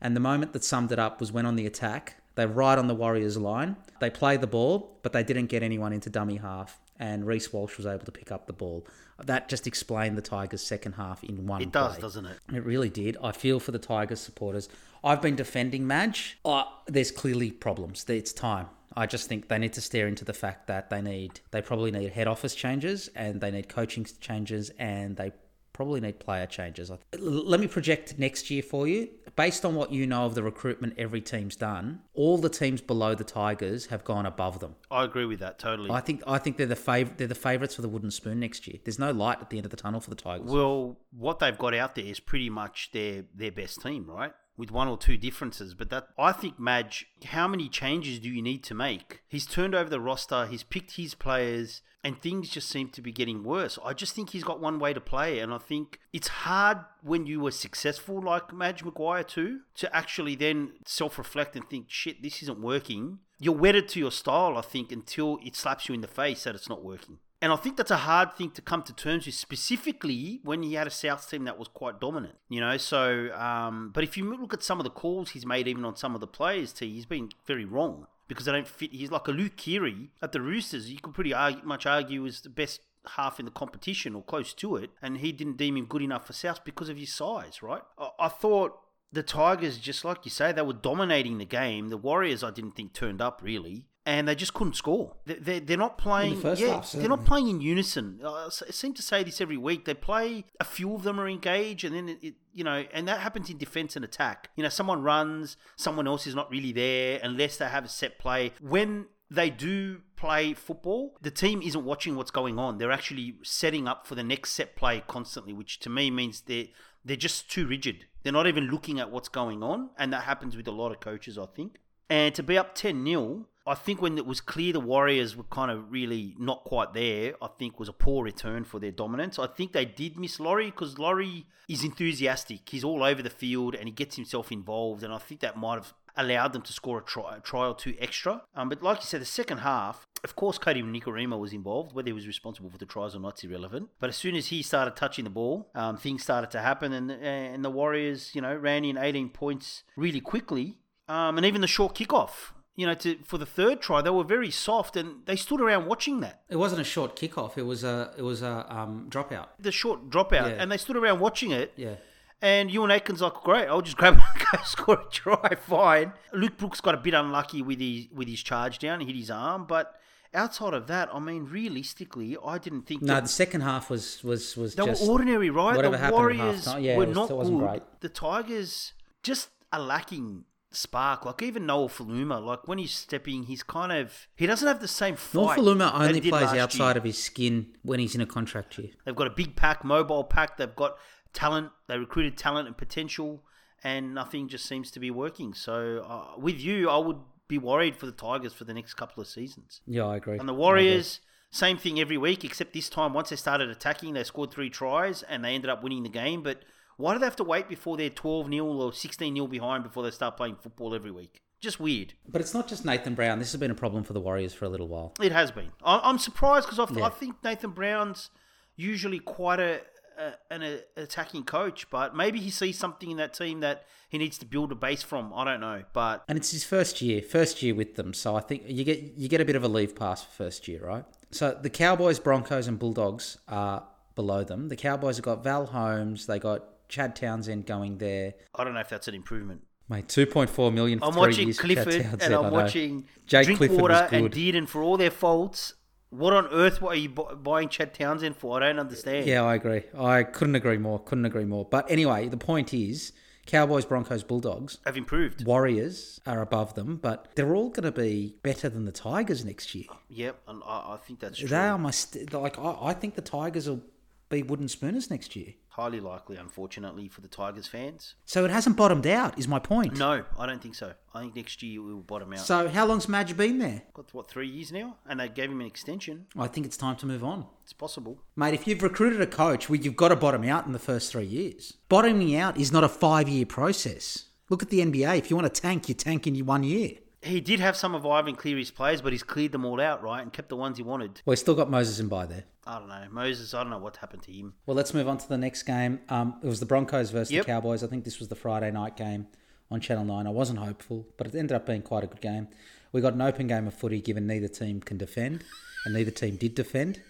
And the moment that summed it up was when on the attack, they right on the Warriors' line. They played the ball, but they didn't get anyone into dummy half. And Reece Walsh was able to pick up the ball. That just explained the Tigers' second half in one It does, play. doesn't it? It really did. I feel for the Tigers supporters. I've been defending Madge. Oh, there's clearly problems. It's time. I just think they need to stare into the fact that they need, they probably need head office changes and they need coaching changes and they probably need player changes. Let me project next year for you. Based on what you know of the recruitment every team's done, all the teams below the Tigers have gone above them. I agree with that totally. I think I think they're the fav- they're the favourites for the wooden spoon next year. There's no light at the end of the tunnel for the Tigers. Well, what they've got out there is pretty much their their best team, right? With one or two differences, but that I think Madge, how many changes do you need to make? He's turned over the roster, he's picked his players, and things just seem to be getting worse. I just think he's got one way to play, and I think it's hard when you were successful like Madge Maguire too to actually then self-reflect and think, shit, this isn't working. You're wedded to your style, I think, until it slaps you in the face that it's not working. And I think that's a hard thing to come to terms with, specifically when he had a South team that was quite dominant. You know, so um, but if you look at some of the calls he's made, even on some of the players, T, he's been very wrong because they don't fit. He's like a Luke Keary at the Roosters. You could pretty argue, much argue is the best half in the competition or close to it, and he didn't deem him good enough for South because of his size, right? I, I thought the Tigers, just like you say, they were dominating the game. The Warriors, I didn't think turned up really, and they just couldn't score. They're, they're not playing. first yeah, half, they're not playing in unison. Uh, I seem to say this every week. They play a few of them are engaged, and then it, it you know, and that happens in defense and attack. You know, someone runs, someone else is not really there unless they have a set play. When they do play football, the team isn't watching what's going on. They're actually setting up for the next set play constantly, which to me means they're they're just too rigid. They're not even looking at what's going on, and that happens with a lot of coaches, I think. And to be up 10 0, I think when it was clear the Warriors were kind of really not quite there, I think was a poor return for their dominance. I think they did miss Laurie because Laurie is enthusiastic. He's all over the field and he gets himself involved, and I think that might have allowed them to score a try, a try or two extra. Um, but like you said, the second half, of course, Kodi Nikorima was involved. Whether he was responsible for the tries or not is irrelevant. But as soon as he started touching the ball, um, things started to happen, and and the Warriors, you know, ran in 18 points really quickly. Um, and even the short kickoff, you know, to for the third try, they were very soft, and they stood around watching that. It wasn't a short kickoff. It was a it was a um, dropout. The short dropout, Yeah. and they stood around watching it. Yeah. And Euan Aitken's like, great, I'll just grab it and go score a try, fine. Luke Brooks got a bit unlucky with his with his charge down, he hit his arm, but outside of that, I mean, realistically, I didn't think No, that the second half was was was they just were ordinary, right? whatever the happened at Warriors. Yeah, were not it wasn't good. great. The Tigers just are lacking spark. Like even Noel Faluma, like when he's stepping, he's kind of he doesn't have the same fight. Faluma only plays outside year. of his skin when he's in a contract year. They've got a big pack, mobile pack. They've got talent. They recruited talent and potential, and nothing just seems to be working. So uh, with you, I would be worried for the Tigers for the next couple of seasons. Yeah, I agree. And the Warriors, same thing every week, except this time, once they started attacking, they scored three tries and they ended up winning the game. But why do they have to wait before they're 12 0 or 16 0 behind before they start playing football every week? Just weird. But it's not just Nathan Brown. This has been a problem for the Warriors for a little while. It has been. I'm surprised because Yeah. I think Nathan Brown's usually quite a, a an attacking coach, but maybe he sees something in that team that he needs to build a base from. I don't know, but And it's his first year, first year with them. So I think you get you get a bit of a leave pass for first year, right? So the Cowboys, Broncos, and Bulldogs are below them. The Cowboys have got Val Holmes. They got Chad Townsend going there. I don't know if that's an improvement. Mate, two point four million. For I'm watching years for Chad Clifford and I'm watching Jake Clifford Drinkwater and. Dearden for all their faults. What on earth are you buying Chad Townsend for? I don't understand. Yeah, I agree. I couldn't agree more. Couldn't agree more. But anyway, the point is, Cowboys, Broncos, Bulldogs, Have improved. Warriors are above them, but they're all going to be better than the Tigers next year. Yep, and I, I think that's true. They are my st- like. I, I think the Tigers will be wooden spooners next year. Highly likely, unfortunately, for the Tigers fans. So it hasn't bottomed out. Is my point. No, I don't think so. I think next year we will bottom out. So how long's Madge been there? Got what three years now, and they gave him an extension. I think it's time to move on. It's possible. Mate, if you've recruited a coach, well, you've got to bottom out in the first three years. Bottoming out is not a five year process. Look at the NBA. If you want to tank, you tank in one year. He did have some of Ivan Cleary's players, but he's cleared them all out, right, and kept the ones he wanted. Well, he's still got Moses Mbye there. I don't know. Moses, I don't know what happened to him. Well, let's move on to the next game. Um, it was the Broncos versus Yep. the Cowboys. I think this was the Friday night game on Channel 9. I wasn't hopeful, but it ended up being quite a good game. We got an open game of footy given neither team can defend, and neither team did defend.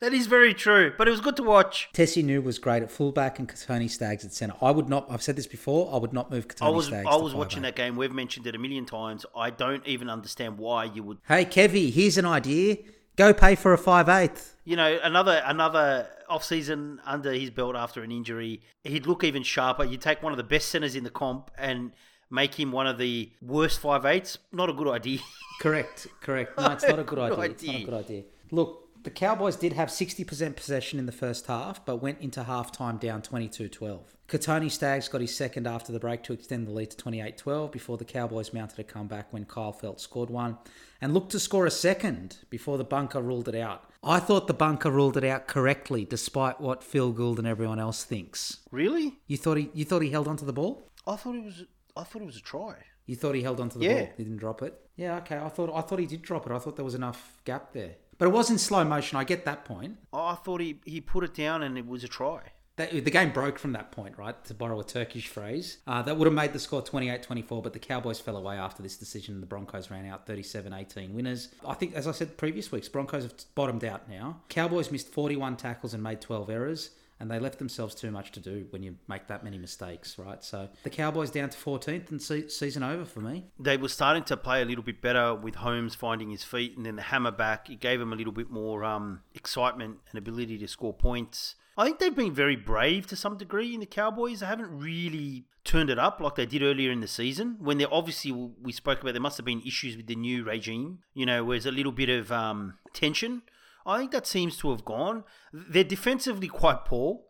That is very true, but it was good to watch. Tesi Niu was great at fullback and Tony Staggs at centre. I would not, I've said this before, I would not move I Tony was Staggs I was 5'8". watching that game. We've mentioned it a million times. I don't even understand why you would. Hey, Kevy, here's an idea. Go pay for a 5'8". You know, another another off season under his belt after an injury, he'd look even sharper. You take one of the best centers in the comp and make him one of the worst five eights. Not a good idea. Correct, correct. No, it's not a good Good idea. It's not a good idea. Look, the Cowboys did have 60% possession in the first half, but went into halftime down 22-12. Kotoni Staggs got his second after the break to extend the lead to 28-12 before the Cowboys mounted a comeback when Kyle Feldt scored one and looked to score a second before the bunker ruled it out. I thought the bunker ruled it out correctly despite what Phil Gould and everyone else thinks. really? You thought he you thought he held onto the ball? I thought it was. I thought it was a try. You thought he held onto the Yeah. ball. He didn't drop it. Yeah, okay. I thought I thought he did drop it. I thought there was enough gap there. But it was in slow motion. I get that point. Oh, I thought he, he put it down and it was a try. That, the game broke from that point, right? To borrow a Turkish phrase. Uh, that would have made the score 28 24, but the Cowboys fell away after this decision the Broncos ran out 37 18 winners. I think, as I said previous weeks, Broncos have bottomed out now. Cowboys missed 41 tackles and made 12 errors and they left themselves too much to do when you make that many mistakes, right? So the Cowboys down to 14th and se- season over for me. They were starting to play a little bit better with Holmes finding his feet and then the hammer back. It gave them a little bit more um, excitement and ability to score points. I think they've been very brave to some degree in the Cowboys. They haven't really turned it up like they did earlier in the season when there obviously we spoke about there must have been issues with the new regime you know where's a little bit of um, tension I think that seems to have gone. They're defensively quite poor,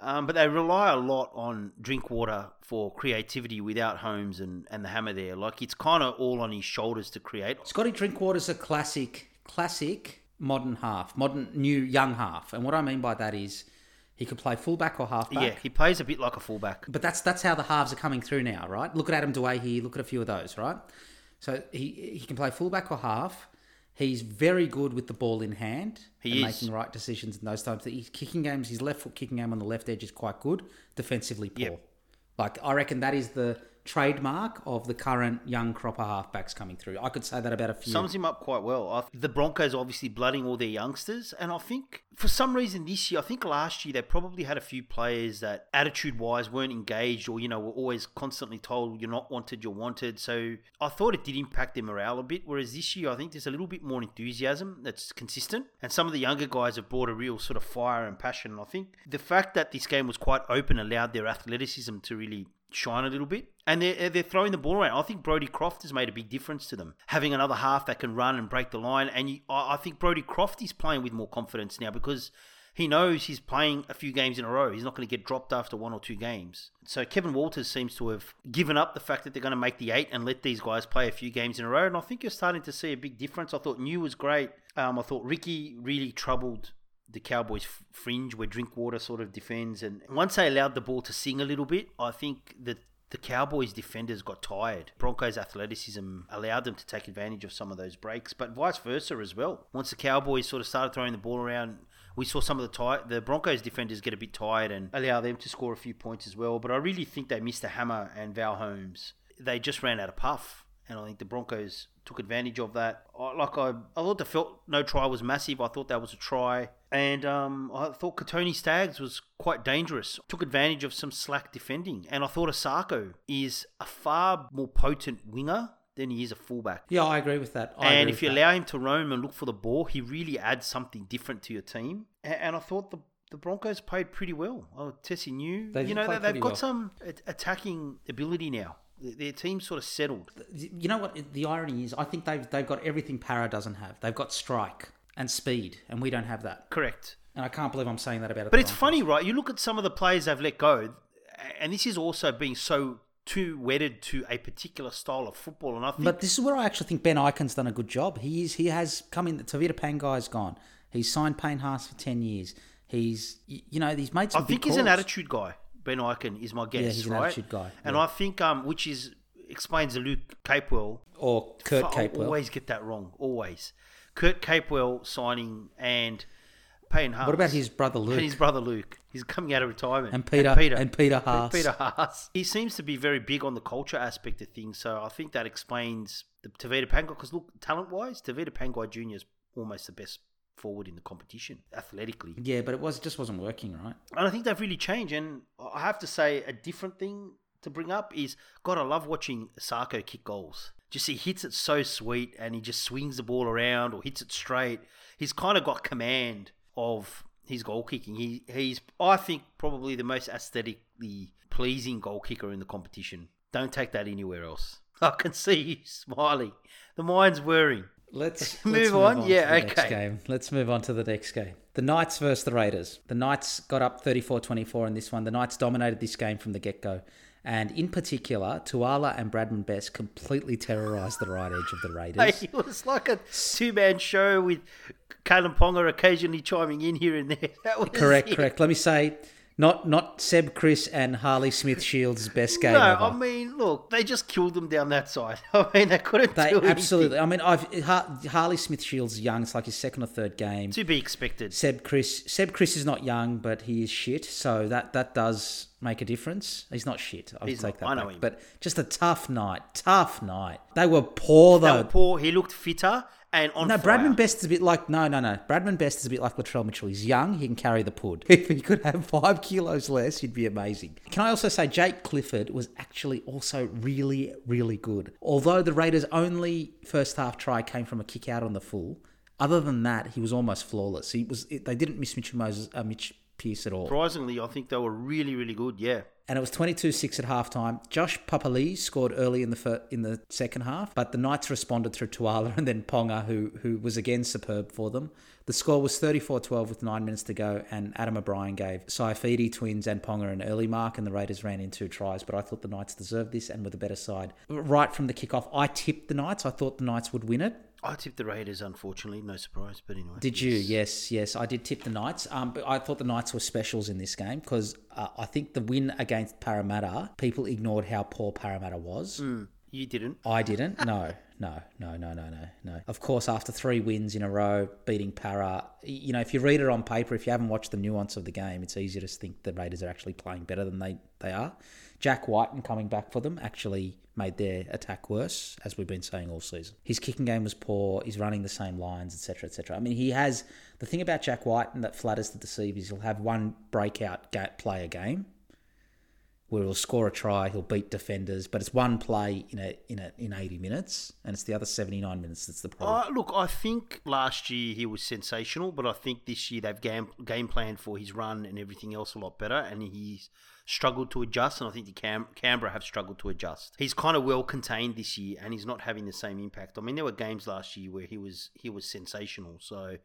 um, but they rely a lot on Drinkwater for creativity without Holmes and, and the hammer there. Like it's kind of all on his shoulders to create. Scotty Drinkwater's a classic, classic modern half, modern new young half, and what I mean by that is he could play fullback or halfback. Yeah, he plays a bit like a fullback. But that's that's how the halves are coming through now, right? Look at Adam Doueihi here. Look at a few of those, right? So he he can play fullback or half. He's very good with the ball in hand He and is. making right decisions in those times. His kicking games, his left foot kicking game on the left edge is quite good. Defensively poor. Yep. Like I reckon that is the trademark of the current young cropper halfbacks coming through. I could say that about a few. Sums him up quite well. The Broncos obviously blooding all their youngsters, and I think for some reason this year, I think last year they probably had a few players that attitude-wise weren't engaged, or you know were always constantly told you're not wanted, you're wanted. So I thought it did impact their morale a bit. Whereas this year, I think there's a little bit more enthusiasm that's consistent, and some of the younger guys have brought a real sort of fire and passion. And I think the fact that this game was quite open allowed their athleticism to really shine a little bit. And they're, they're throwing the ball around. I think Brodie Croft has made a big difference to them. Having another half that can run and break the line. And you, I think Brodie Croft is playing with more confidence now because he knows he's playing a few games in a row. He's not going to get dropped after one or two games. So Kevin Walters seems to have given up the fact that they're going to make the eight and let these guys play a few games in a row. And I think you're starting to see a big difference. I thought Niu was great. Um, I thought Ricky really troubled the Cowboys fringe where Drinkwater sort of defends. And once they allowed the ball to sing a little bit, I think that the Cowboys defenders got tired. Broncos athleticism allowed them to take advantage of some of those breaks, but vice versa as well. Once the Cowboys sort of started throwing the ball around, we saw some of the ti- the Broncos defenders get a bit tired and allow them to score a few points as well. But I really think they missed the hammer and Val Holmes. They just ran out of puff. And I think the Broncos took advantage of that. I, like I, I thought the Feldt no try was massive. I thought that was a try, and um, I thought Kotoni Staggs was quite dangerous. Took advantage of some slack defending, and I thought Isaako is a far more potent winger than he is a fullback. yeah, I agree with that. I and if you that. allow him to roam and look for the ball, he really adds something different to your team. And I thought the the Broncos played pretty well. Oh, Tesi Niu, They you know, they, they've got well. some attacking ability now. Their- team sort of settled. you know what the irony is? I think they've they've got everything Parra doesn't have. They've got strike and speed, and we don't have that. Correct. And I can't believe I'm saying that about it. But it's funny, right? You look at some of the players they've let go, and this is also being so too wedded to a particular style of football. And I think But this is where I actually think Ben Ikin's done a good job. He is he has come in. The Tevita Pangai's gone. He's signed Payne Haas for ten years. He's you know he's made I some. big think he's an attitude guy. Ben Ikin is my guess, he's an right? attitude guy, And yeah. I think, um, which is explains Luke Capewell. or Kurt I Capewell. always get that wrong. Always. Kurt Capewell signing and Payne Haas. What about his brother Luke And his brother Luke. He's coming out of retirement. and Peter Peter. and Peter Haas? Peter Haas. He seems to be very big on the culture aspect of things, so I think that explains the Tevita Pangai. Because look, talent wise, Tevita Pangai Jr. is almost the best forward in the competition athletically. Yeah, but it was just wasn't working right. And I think they've really changed. And I have to say, a different thing to bring up is God, I love watching Sarko kick goals. Just he hits it so sweet and he just swings the ball around or hits it straight. He's kind of got command of his goal kicking. He he's I think probably the most aesthetically pleasing goal kicker in the competition. Don't take that anywhere else. I can see you smiling. The mind's whirring. Let's Move let's on? to Yeah, the next okay. game. Let's move on to the next game. The Knights versus the Raiders. The Knights got up 34-24 in this one. The Knights dominated this game from the get-go. And in particular, Tuala and Bradman Best completely terrorised the right edge of the Raiders. It was like a two man show with Kalyn Ponga occasionally chiming in here and there. That was correct, it. correct. Let me say, Not not Seb Kris and Harley Smith Shields' best game no, ever. I mean, look, they just killed them down that side. I mean, they couldn't they do anything. absolutely. I mean, I've Har- Harley Smith Shields young. It's like his second or third game. To be expected. Seb Kris Seb Kris is not young, but he is shit. So that that does make a difference. He's not shit. I'll He's take not. that I know back. him. But just a tough night. Tough night. They were poor They though. were poor. He looked fitter and on No, fire. Bradman Best is a bit like no, no, no. Bradman Best is a bit like Latrell Mitchell. He's young, he can carry the pud. If he could have five kilos less, he'd be amazing. Can I also say Jake Clifford was actually also really, really good. Although the Raiders' only first half try came from a kick out on the full, other than that, he was almost flawless. He was. They didn't miss Mitch Moses, uh, Mitch Pierce at all. Surprisingly, I think they were really, really good. Yeah. and it was 22-6 at halftime. Josh Papali'i scored early in the fir- in the second half, but the Knights responded through Tuala and then Ponga, who who was again superb for them. The score was 34-12 with nine minutes to go, and Adam O'Brien gave Saifiti twins and Ponga an early mark, and the Raiders ran in two tries. But I thought the Knights deserved this and were the better side. Right from the kickoff, I tipped the Knights. I thought the Knights would win it. I tipped the Raiders, unfortunately. No surprise, but anyway. Did you? Yes, yes. I did tip the Knights. Um, but I thought the Knights were specials in this game because uh, I think the win against Parramatta, people ignored how poor Parramatta was. You didn't. I didn't. No, no, no, no, no, no, no. Of course, after three wins in a row, beating Parra, you know, if you read it on paper, if you haven't watched the nuance of the game, it's easier to think the Raiders are actually playing better than they, they are. Jack Wighton coming back for them actually made their attack worse, as we've been saying all season. His kicking game was poor. He's running the same lines, etc., etc. I mean, he has the thing about Jack Wighton that flatters the deceive is he'll have one breakout play a game where he'll score a try, he'll beat defenders, but it's one play in a in a in 80 minutes, and it's the other 79 minutes that's the problem. Uh, look, I think last year he was sensational, but I think this year they've game, game planned for his run and everything else a lot better, and he's struggled to adjust, and I think the Cam- Canberra have struggled to adjust. He's kind of well contained this year, and he's not having the same impact. I mean, there were games last year where he was he was sensational, so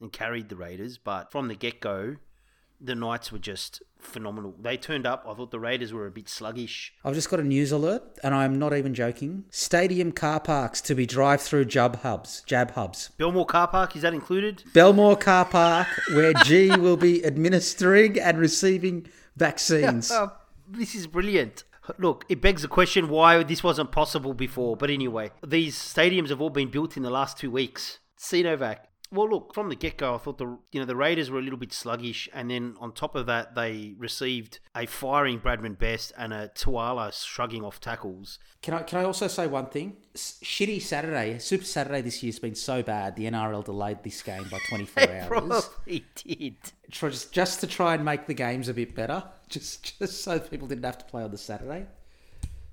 and carried the Raiders, but from the get go. The Knights were just phenomenal. They turned up. I thought the Raiders were a bit sluggish. I've just got a news alert, and I'm not even joking. Stadium car parks to be drive-through jab hubs, jab hubs. Belmore Car Park, is that included? Belmore car park, where G will be administering and receiving vaccines. Oh, this is brilliant. Look, it begs the question why this wasn't possible before. But anyway, these stadiums have all been built in the last two weeks. Sinovac. Well, look, from the get-go, I thought the you know the Raiders were a little bit sluggish, and then on top of that, they received a firing Bradman Best and a Tuala shrugging off tackles. Can I can I also say one thing? Shitty Saturday, Super Saturday this year's been so bad. The NRL delayed this game by 24 hours. probably did. Just just to try and make the games a bit better, just just so people didn't have to play on the Saturday.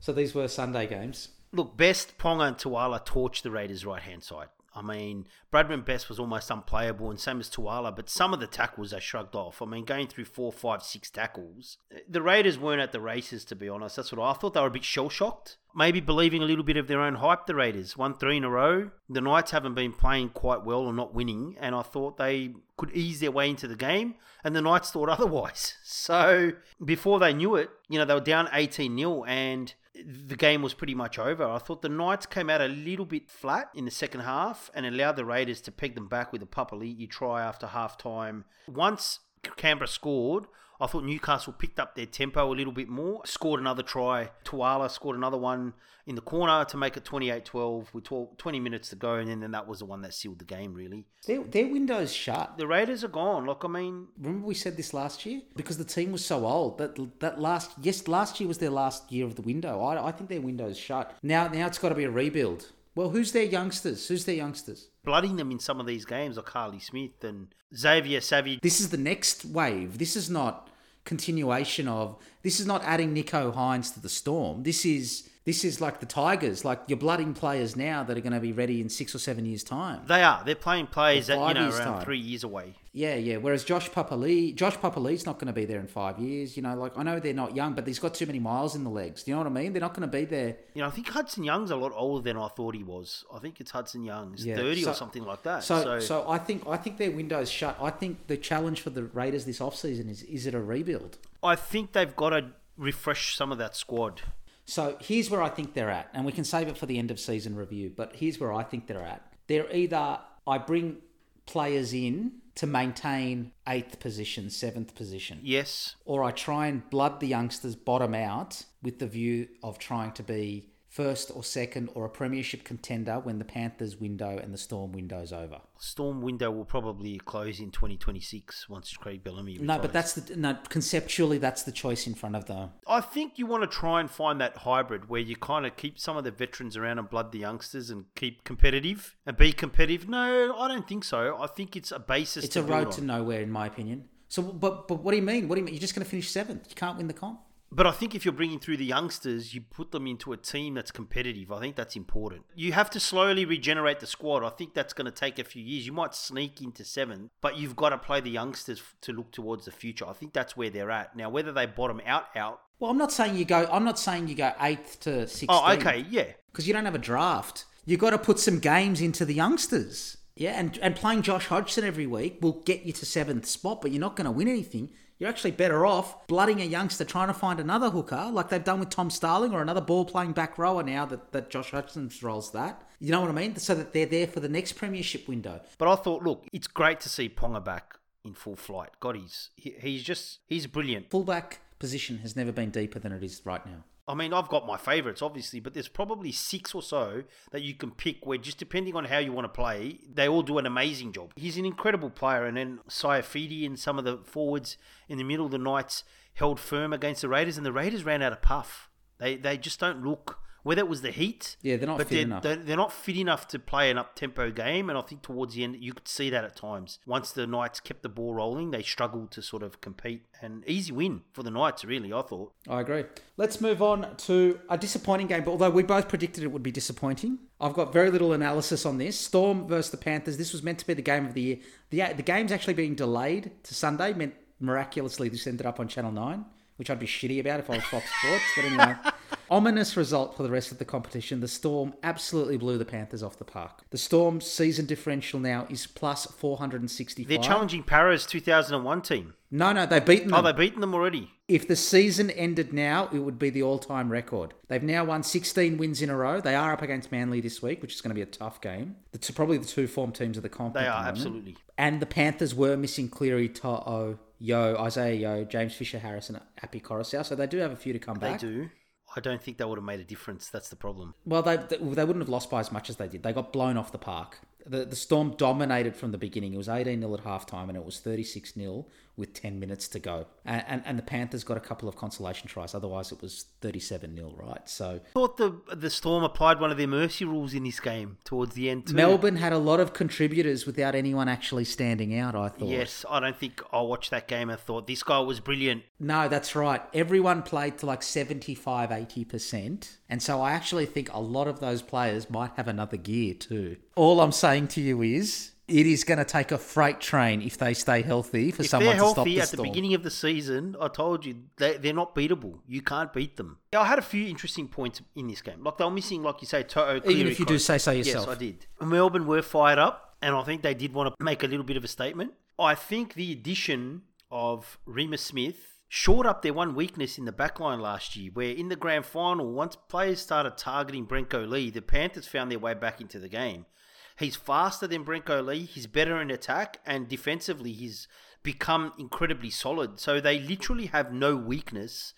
So these were Sunday games. Look, Best, Ponga, and Tuala torched the Raiders' right hand side. I mean, Bradman Best was almost unplayable, and same as Tuala, but some of the tackles they shrugged off. I mean, going through four, five, six tackles. The Raiders weren't at the races, to be honest. That's what I thought. They were a bit shell shocked. Maybe believing a little bit of their own hype, the Raiders. Won three in a row. The Knights haven't been playing quite well or not winning, and I thought they could ease their way into the game, and the Knights thought otherwise. So before they knew it, you know, they were down 18 0, and the game was pretty much over. I thought the Knights came out a little bit flat in the second half and allowed the Raiders to peg them back with a Papali'i try after half time. Once Canberra scored, I thought Newcastle picked up their tempo a little bit more, scored another try. Tuala scored another one in the corner to make it 28 12 with 12, 20 minutes to go, and then, then that was the one that sealed the game, really. Their, their window's shut. The Raiders are gone. Look, I mean, Remember we said this last year because the team was so old that that last yes last year was their last year of the window. I, I think their window's shut now. Now it's got to be a rebuild. Well, who's their youngsters? Who's their youngsters? blooding them in some of these games, like Carly Smith and Xavier Savage. This is the next wave. This is not continuation of. This is not adding Nicho Hynes to the Storm. This is this is like the Tigers. Like you're blooding players now that are going to be ready in six or seven years' time. They are. They're playing players that you know around time. three years away. Yeah, yeah. Whereas Josh Papali'i, Josh Papali's not going to be there in five years. You know, like I know they're not young, but he's got too many miles in the legs. Do you know what I mean? They're not going to be there. You know, I think Hudson Young's a lot older than I thought he was. I think it's Hudson Young. He's Yeah, thirty so- or something like that. So, So, so, I think I think their window's shut. I think the challenge for the Raiders this offseason is is it a rebuild? I think they've got to refresh some of that squad. So here's where I think they're at, and we can save it for the end of season review. But here's where I think they're at. They're either I bring players in to maintain eighth position, seventh position. Yes. Or I try and blood the youngsters bottom out with the view of trying to be first or second or a premiership contender when the Panthers window and the Storm window's over. Storm window will probably close in 2026 once Craig Bellamy retires. No, but that's the no. Conceptually, that's the choice in front of them. I think you want to try and find that hybrid where you kind of keep some of the veterans around and blood the youngsters and keep competitive and be competitive. No, I don't think so. I think it's a basis. It's a road build to nowhere, in my opinion. So, but but what do you mean? What do you mean? You're just going to finish seventh? You can't win the comp. But I think if you're bringing through the youngsters, you put them into a team that's competitive. I think that's important. You have to slowly regenerate the squad. I think that's going to take a few years. You might sneak into seven, but you've got to play the youngsters to look towards the future. I think that's where they're at now. Whether they bottom out, out. Well, I'm not saying you go. I'm not saying you go eighth to sixteenth. Oh, okay, yeah. because you don't have a draft. You got to put some games into the youngsters. Yeah, and and playing Josh Hodgson every week will get you to seventh spot, but you're not going to win anything. You're actually better off blooding a youngster trying to find another hooker, like they've done with Tom Starling, or another ball playing back rower now that, that Josh Hodgson's rolls that. You know what I mean? So that they're there for the next premiership window. But I thought, look, it's great to see Ponga back in full flight. God, he's he, he's just he's brilliant. Fullback position has never been deeper than it is right now. I mean, I've got my favourites, obviously, but there's probably six or so that you can pick where just depending on how you want to play, they all do an amazing job. He's an incredible player, and then Saifiti and some of the forwards in the middle of the Knights held firm against the Raiders, and the Raiders ran out of puff. They they just don't look. Whether it was the heat, Yeah, they're not but fit they're, enough. They're, they're not fit enough to play an up tempo game, and I think towards the end you could see that at times. Once the Knights kept the ball rolling, they struggled to sort of compete. An easy win for the Knights, really. I thought. I agree. Let's move on to a disappointing game, but although we both predicted it would be disappointing, I've got very little analysis on this. Storm versus the Panthers. This was meant to be the game of the year. The the game's actually being delayed to Sunday. Meant miraculously this ended up on Channel Nine, which I'd be shitty about if I was Fox Sports. But anyway, ominous result for the rest of the competition. The Storm absolutely blew the Panthers off the park. The Storm's season differential now is plus four hundred and sixty-five. They're challenging Parra's 2001 team. No, no, they've beaten oh, them. Oh, they've beaten them already. If the season ended now, it would be the all-time record. They've now won 16 wins in a row. They are up against Manly this week, which is going to be a tough game. It's probably the two form teams of the comp. They the are moment. absolutely. And the Panthers were missing Cleary, To'o, Yeo, Isaah Yeo, James Fisher Harris, and Api Koroisau. So they do have a few to come back. They do. I don't think that would have made a difference. That's the problem. Well, they, they wouldn't have lost by as much as they did. They got blown off the park. The the Storm dominated from the beginning. It was 18 0 at halftime and it was 36 0 with 10 minutes to go. And, and, and the Panthers got a couple of consolation tries. Otherwise, it was 37 0, right? So I thought the the Storm applied one of their mercy rules in this game towards the end too. Melbourne had a lot of contributors without anyone actually standing out, I thought. Yes, I don't think I watched that game and thought this guy was brilliant. No, that's right. Everyone played to like 75, 80%. And so I actually think a lot of those players might have another gear too. All I'm saying to you is it is going to take a freight train if they stay healthy for If someone they're to stop healthy the at the beginning of the season, I told you they, they're not beatable. You can't beat them. I had a few interesting points in this game. Like they were missing, like you say, To'o. Uh, Even if you do say so yourself. Yes, I did. Melbourne were fired up, and I think they did want to make a little bit of a statement. I think the addition of Reimis Smith shored up their one weakness in the backline last year, where in the grand final, once players started targeting Brenko Lee, the Panthers found their way back into the game. He's faster than Brenko Lee. He's better in attack, and defensively, he's become incredibly solid. So they literally have no weakness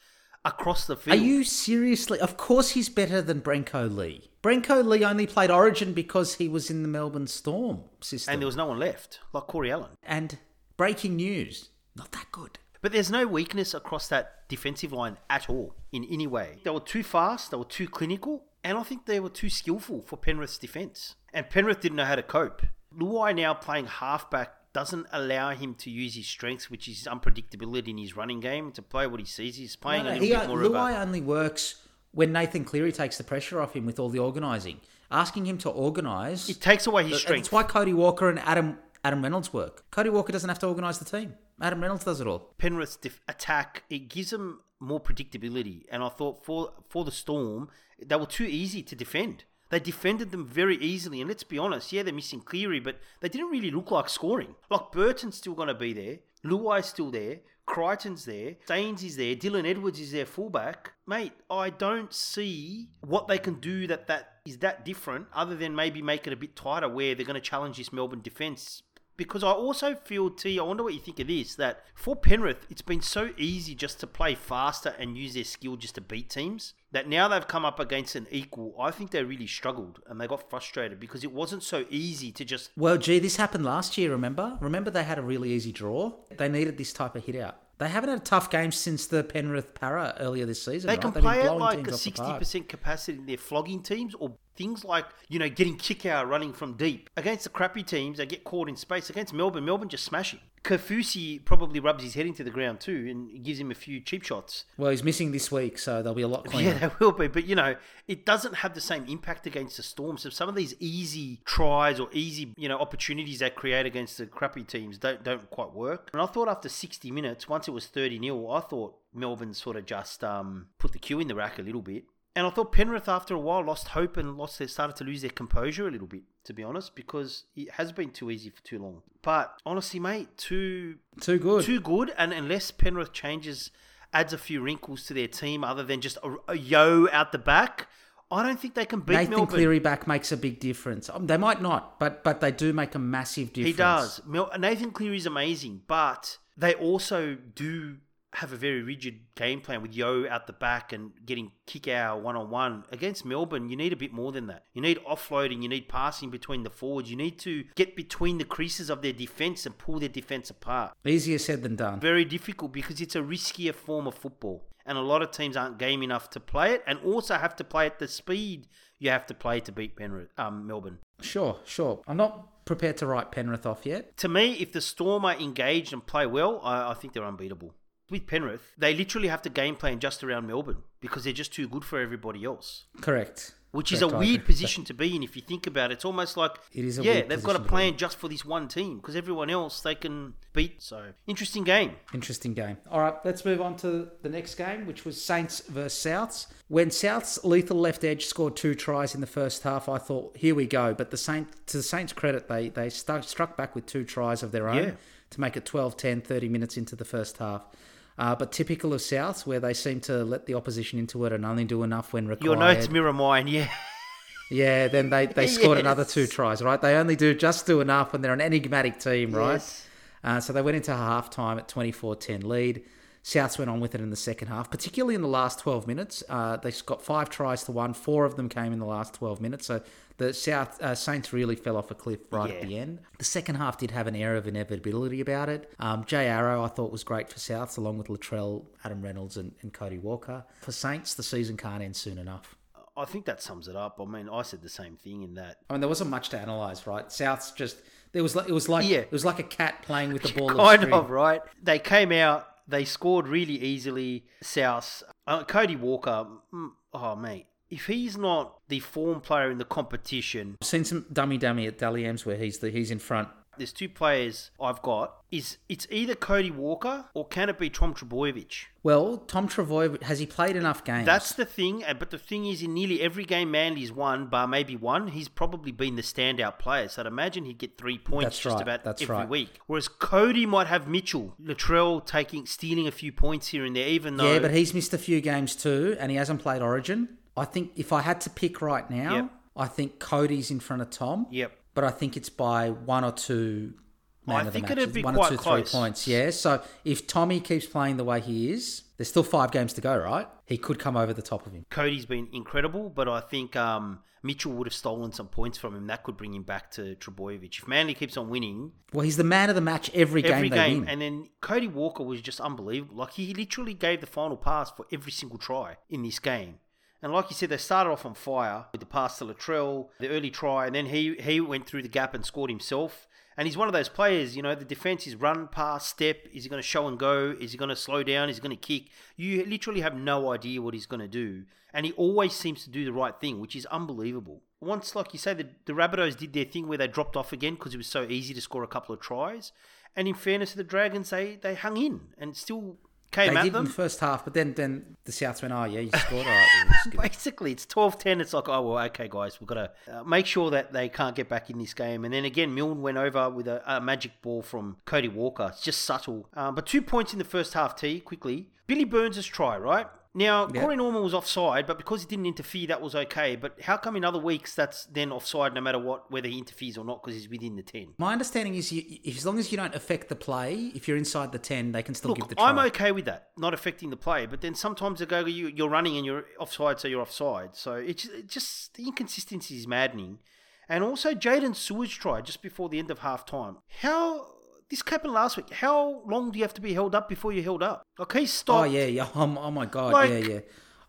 across the field. Are you seriously? Of course he's better than Brenko Lee. Brenko Lee only played Origin because he was in the Melbourne Storm system. and there was no one left, like Corey Allan. and breaking news, not that good. But there's no weakness across that defensive line at all in any way. They were too fast, they were too clinical, and I think they were too skillful for Penrith's defence. And Penrith didn't know how to cope. Luai now playing halfback doesn't allow him to use his strengths, which is unpredictability in his running game, to play what he sees. He's playing No, a little he, bit more of Luai a... only works when Nathan Cleary takes the pressure off him with all the organising. Asking him to organise. It takes away his That's strength. why Cody Walker and Adam Adam Reynolds work. Cody Walker doesn't have to organise the team. Adam Reynolds does it all. Penrith's def- attack, it gives them more predictability. And I thought for for the Storm, they were too easy to defend. They defended them very easily. And let's be honest, yeah, they're missing Cleary, but they didn't really look like scoring. Like Burton's still going to be there, Luai's still there, Crichton's there, Staines is there, Dylan Edwards is their fullback. Mate, I don't see what they can do that that is that different, other than maybe make it a bit tighter, where they're going to challenge this Melbourne defence because I also feel, T, I wonder what you think of this, that for Penrith, it's been so easy just to play faster and use their skill just to beat teams that now they've come up against an equal. I think they really struggled and they got frustrated because it wasn't so easy to just. Well, gee, this happened last year, remember? Remember they had a really easy draw? They needed this type of hit out. They haven't had a tough game since the Penrith Parra earlier this season. They right? can play at like a sixty percent capacity. They're flogging teams or things like you know getting kick out running from deep against the crappy teams. They get caught in space against Melbourne. Melbourne just smash him. Kaufusi probably rubs his head into the ground too and gives him a few cheap shots. Well, he's missing this week, so they'll be a lot cleaner. Yeah, they will be. But, you know, it doesn't have the same impact against the Storm. So some of these easy tries or easy, you know, opportunities they create against the crappy teams don't, don't quite work. And I thought after 60 minutes, once it was 30 nil, I thought Melbourne sort of just um, put the cue in the rack a little bit. And I thought Penrith, after a while, lost hope and lost their started to lose their composure a little bit, to be honest, because it has been too easy for too long. But honestly, mate, too Too good. too good. And unless Penrith changes, adds a few wrinkles to their team, other than just a, a Yeo out the back, I don't think they can beat Nathan Melbourne. Cleary back makes a big difference. Um, they might not, but but they do make a massive difference. He does. Mel- Nathan is amazing, but they also do have a very rigid game plan with Yeo out the back and getting kick out one on one. Against Melbourne, you need a bit more than that. You need offloading, you need passing between the forwards, you need to get between the creases of their defence and pull their defence apart. Easier said than done. Very difficult because it's a riskier form of football. And a lot of teams aren't game enough to play it and also have to play at the speed you have to play to beat Penrith, um, Melbourne. Sure, sure. I'm not prepared to write Penrith off yet. To me, if the Storm are engaged and play well, I, I think they're unbeatable. With Penrith, they literally have to game plan just around Melbourne because they're just too good for everybody else. Correct. Which is a oh, weird with that. position to be in if you think about it. It's almost like It is yeah, weird they've got a position to be plan just for this one team because everyone else they can beat. So interesting game. Interesting game. All right, let's move on to the next game, which was Saints versus Souths. When Souths lethal left edge scored two tries in the first half, I thought, here we go. But the Saint, to the Saints' credit, they they stuck, struck back with two tries of their own Yeah. to make it 12, 10, 30 minutes into the first half. Uh, but typical of Souths, where they seem to let the opposition into it and only do enough when required. Your notes mirror mine, yeah. Yeah, then they, they scored another two tries, right? They only do just do enough when they're an enigmatic team, right? Yes. Uh, so they went into half time at 24 10 lead. Souths went on with it in the second half, particularly in the last 12 minutes. Uh, they got five tries to one. Four of them came in the last 12 minutes. So the South uh, Saints really fell off a cliff right at the end. The second half did have an air of inevitability about it. Um, Jai Arrow, I thought, was great for Souths, along with Latrell, Adam Reynolds, and, and Cody Walker. For Saints, the season can't end soon enough. I think that sums it up. I mean, I said the same thing in that. I mean, there wasn't much to analyze, right? Souths just there was like it was like Yeah. it was like a cat playing with the ball. kind string. of right. They came out. They scored really easily. South. Uh, Cody Walker. mm, Oh mate, if he's not the form player in the competition, I've seen some dummy dummy at Dally M's where he's the he's in front. there's two players I've got. Is it's either Cody Walker or can it be Tom Trbojevic? Well, Tom Travoy has he played enough games? That's the thing. But the thing is, in nearly every game Manly's won, bar maybe one, he's probably been the standout player. So I'd imagine he'd get three points That's just right, about that's every right. week. Whereas Cody might have Mitchell, Latrell taking, stealing a few points here and there, even though. yeah, but he's missed a few games too, and he hasn't played Origin. I think if I had to pick right now, Yep. I think Cody's in front of Tom. Yep. But I think it's by one or two. Man I of the think it'd be one quite or two, close. three points. Yeah. So if Tommy keeps playing the way he is, there's still five games to go, right? He could come over the top of him. Cody's been incredible, but I think um, Mitchell would have stolen some points from him. That could bring him back to Trbojevic. If Manly keeps on winning Well, he's the man of the match every game every game, win. and then Cody Walker was just unbelievable. Like he literally gave the final pass for every single try in this game. And like you said, they started off on fire with the pass to Latrell, the early try, and then he he went through the gap and scored himself. And he's one of those players, you know, the defense is run, pass, step. Is he going to show and go? Is he going to slow down? Is he going to kick? You literally have no idea what he's going to do. And he always seems to do the right thing, which is unbelievable. Once, like you say, the, the Rabbitohs did their thing where they dropped off again because it was so easy to score a couple of tries. And in fairness to the Dragons, they, they hung in and still came they at did in them. the first half, but then then the Souths went, oh yeah, you scored all right. we'll just give it." Basically, it's 12 10. It's like, oh, well, okay, guys, we've got to uh, make sure that they can't get back in this game. And then again, Milne went over with a, a magic ball from Cody Walker. It's just subtle. Um, but two points in the first half, T, quickly. Billy Burns' try, right? Now, Yeah. Corey Norman was offside, but because he didn't interfere, that was okay. But how come in other weeks that's then offside no matter what, whether he interferes or not, because he's within the 10? My understanding is, you, if, as long as you don't affect the play, if you're inside the ten, they can still give the try. I'm okay with that, not affecting the play. But then sometimes they go, you, you're running and you're offside, so you're offside. So it's just, it just the inconsistency is maddening. And also, Jaydn Su'A's try just before the end of half time. How. This happened last week. How long do you have to be held up before you're held up? Okay, stop. Oh yeah, yeah. Oh, oh my god, Like- yeah, yeah.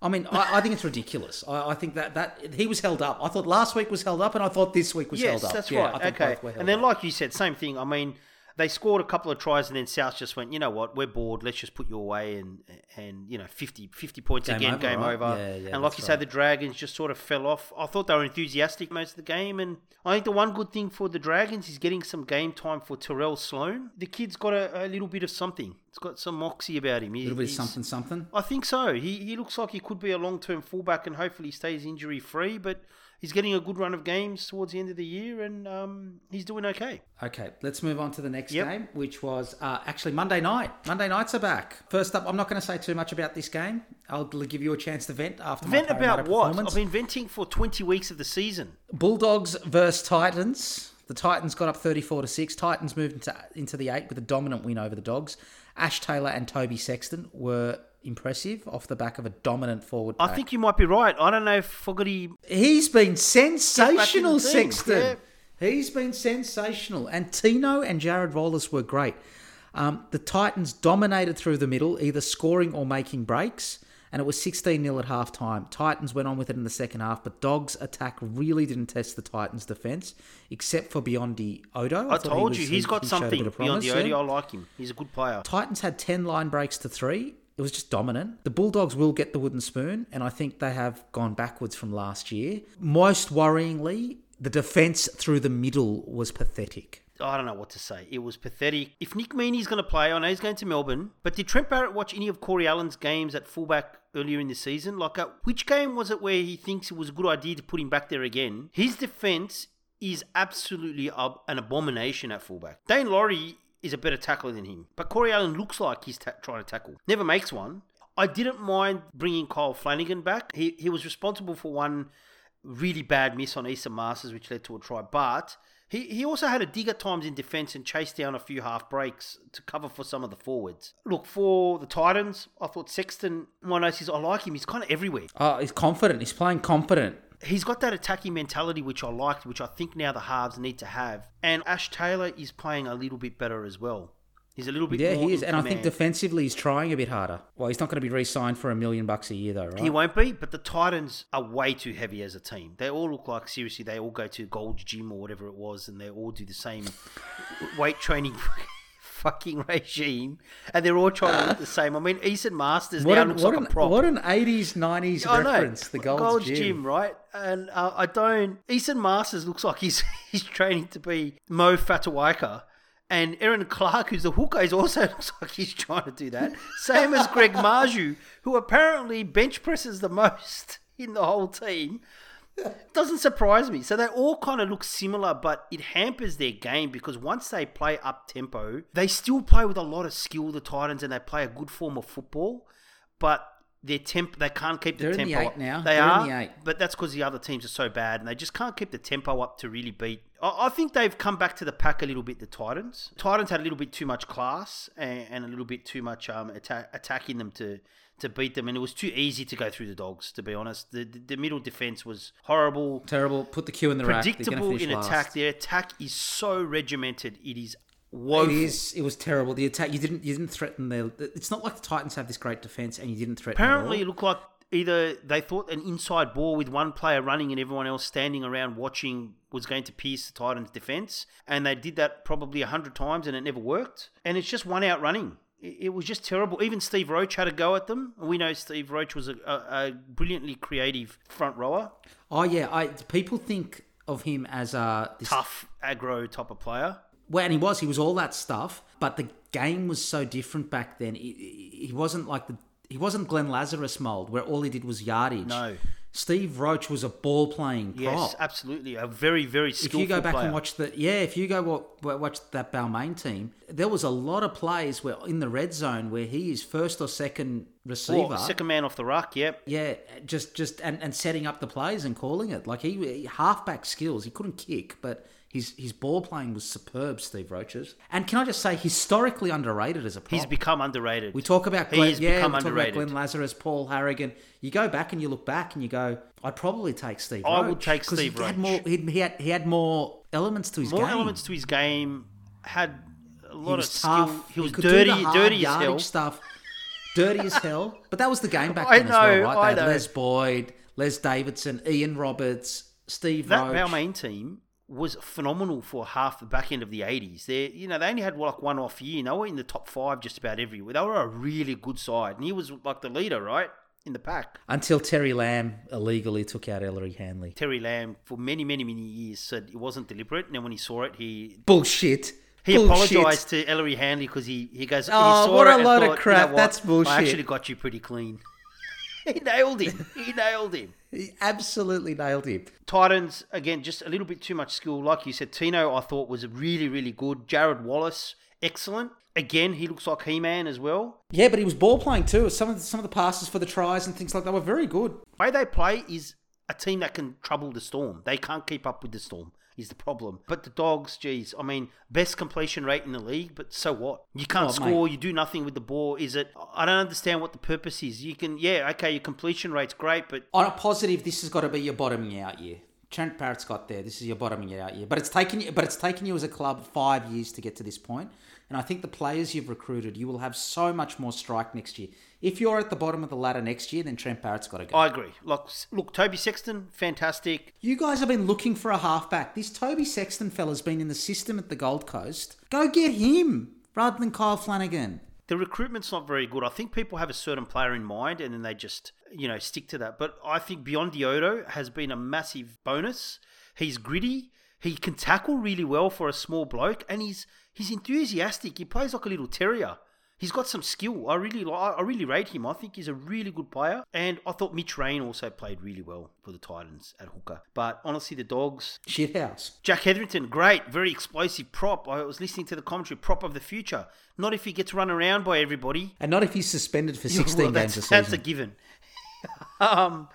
I mean, I, I think it's ridiculous. I, I think that that he was held up. I thought last week was held up, and I thought this week was Yes, held up. Yes, that's Yeah, right. I think okay. both were held And then, up. like you said, same thing. I mean, they scored a couple of tries, and then South just went, you know what, we're bored. Let's just put you away, and and you know, 50, 50 points Game again, over, game right? over. Yeah, yeah, and like you say, the Dragons just sort of fell off. I thought they were enthusiastic most of the game, and I think the one good thing for the Dragons is getting some game time for Tyrell Sloan. The kid's got a, a little bit of something. It's got some moxie about him. a little bit of something, something. I think so. He he looks like he could be a long term fullback, and hopefully stays injury free. But he's getting a good run of games towards the end of the year, and um, he's doing okay. Okay, let's move on to the next Yep. game, which was uh, actually Monday night. Monday nights are back. First up, I'm not going to say too much about this game. I'll give you a chance to vent after Vent my about what? I've been venting for 20 weeks of the season. Bulldogs versus Titans. The Titans got up 34 to 6. Titans moved into, into the 8 with a dominant win over the Dogs. Ash Taylor and Toby Sexton were impressive off the back of a dominant forward I think you might be right. I don't know if Fogarty. He's been sensational, Get back in the thing, Sexton. yeah. He's been sensational. And Tino and Jarrod Wallace were great. Um, the Titans dominated through the middle, either scoring or making breaks. And it was 16 0 at half time. Titans went on with it in the second half, but Dogs' attack really didn't test the Titans' defence, except for Biondi Odo. I, he told was- you, he- he's got he something bit of beyond the OD. yeah. I like him. He's a good player. Titans had 10 line breaks to three. It was just dominant. The Bulldogs will get the wooden spoon, and I think they have gone backwards from last year. Most worryingly, the defence through the middle was pathetic. I don't know what to say. It was pathetic. If Nick Meaney's going to play, I know he's going to Melbourne, but did Trent Barrett watch any of Corey Allan's games at fullback earlier in the season? Like, uh, which game was it where he thinks it was a good idea to put him back there again? His defence is absolutely ab- an abomination at fullback. Daine Laurie is a better tackler than him, but Corey Allan looks like he's ta- trying to tackle. Never makes one. I didn't mind bringing Kyle Flanagan back. He, he was responsible for one really bad miss on Esan Marsters, which led to a try. But he, he also had a dig at times in defence and chased down a few half breaks to cover for some of the forwards. Look, for the Titans, I thought Sexton, my notes is I like him. He's kind of everywhere. Oh, he's confident. He's playing confident. He's got that attacking mentality, which I liked, which I think now the halves need to have. And Ash Taylor is playing a little bit better as well. He's a little bit Yeah, he is. And I think defensively, he's trying a bit harder. Well, he's not going to be re signed for a million bucks a year, though, right? He won't be, but the Titans are way too heavy as a team. They all look like seriously they all go to Gold's Gym or whatever it was, and they all do the same weight training fucking regime, and they're all trying to look the same. I mean, Esan Marsters what now an, looks like an, a prop. what an 80s, 90s I know. reference, the Gold's, Gym. right? And uh, I don't. Esan Marsters looks like he's he's training to be Mo Fotuaika. And Erin Clark, who's the hooker, is also looks like he's trying to do that. Same as Greg Marju, who apparently bench presses the most in the whole team. Doesn't surprise me. So they all kind of look similar, but it hampers their game because once they play up tempo, they still play with a lot of skill, the Titans, and they play a good form of football. But their temp, they can't keep the They're the tempo. eight up. now. They They're are, the but that's because the other teams are so bad, and they just can't keep the tempo up to really beat. I, I think they've come back to the pack a little bit. The Titans, Titans had a little bit too much class and, and a little bit too much um, attack, attack in them to to beat them, and it was too easy to go through the dogs. To be honest, the the, the middle defense was horrible, Terrible. Put the queue in the rack. Predictable in finish attack. last. Their attack is so regimented; it is It woeful. is. It was terrible. The attack. You didn't. You didn't threaten their. It's not like the Titans have this great defense, and you didn't threaten. Apparently, it looked like either they thought an inside ball with one player running and everyone else standing around watching was going to pierce the Titans' defense, and they did that probably a hundred times and it never worked. And it's just one out running. It was just terrible. Even Steve Roach had a go at them. We know Steve Roach was a, a, a brilliantly creative front rower, Oh yeah. I people think of him as a this tough aggro type of player. Well, and he was. He was all that stuff. But the game was so different back then. He, he wasn't like the. He wasn't Glenn Lazarus mold, where all he did was yardage. No. Steve Roach was a ball playing prop. Yes, absolutely, a very very if you go back player. and watch the yeah, if you go watch that Balmain team, there was a lot of plays where in the red zone where he is first or second receiver. Well, second man off the ruck, yep. Yeah, just just and, and setting up the plays and calling it. Like he, he halfback skills, he couldn't kick, but his his ball playing was superb. Steve Roaches, and can I just say, historically underrated as a prop. He's become underrated. we talk about Glenn, yeah, become we talk underrated. about Glenn Lazarus, Paul Harragon. You go back and you look back and you go, I'd probably take Steve. I Roach, would take Steve he Had more, he, he had he had more elements to his More game. elements to his game. Had a He lot of was skill. tough. He was do dirty, dirty as hell. Stuff. Dirty as hell. But that was the game back I then as well, know, right? I They had know. Les Boyd, Les Davidson, Ian Roberts, Steve That Roach. Balmain team was phenomenal for half the back end of the eighties. They, you know, they only had like one off year. and They were in the top five just about everywhere. They were a really good side, and he was like the leader, right, in the pack. Until Terry Lamb illegally took out Ellery Hanley. Terry Lamb for many, many, many years said it wasn't deliberate, and then when he saw it, he Bullshit. he Bullshit. apologized to Ellery Hanley because he he goes, Oh, he what a load of thought, "You know crap. what? That's bullshit. I actually got you pretty clean. he nailed him. He nailed him. He absolutely nailed him. Titans again, just a little bit too much skill. Like you said, Tino I thought was really, really good. Jarrod Wallace, excellent. Again, he looks like He-Man as well. Yeah, but he was ball playing too. Some of the, some of the passes for the tries and things like that were very good. way they play is a team that can trouble the Storm. They can't keep up with the Storm. Is the problem. But the Dogs, geez, I mean, best completion rate in the league, but so what? You can't Oh, score, you do nothing with the ball. Is it? I don't understand what the purpose is. You can, yeah, okay, your completion rate's great, but On a positive, this has got to be your bottoming out year. Trent Barrett's got there. This is your bottoming out year. But it's taken you. But it's taken you as a club five years to get to this point. And I think the players you've recruited, you will have so much more strike next year. If you're at the bottom of the ladder next year, then Trent Barrett's got to go. I agree. Like, look, Toby Sexton, fantastic. You guys have been looking for a halfback. This Toby Sexton fella's been in the system at the Gold Coast. Go get him rather than Kyle Flanagan. The recruitment's not very good. I think people have a certain player in mind and then they just, you know, stick to that. But I think Biondi-Odo has been a massive bonus. He's gritty. He can tackle really well for a small bloke, and he's he's enthusiastic. He plays like a little terrier. He's got some skill. I really I really rate him. I think he's a really good player. And I thought Mitch Rein also played really well for the Titans at hooker. But honestly, the Dogs, Shithouse. Jack Hetherington, great, very explosive prop. I was listening to the commentary, prop of the future. Not if he gets run around by everybody. And not if he's suspended for 16 Well, games a season. That's a given. um,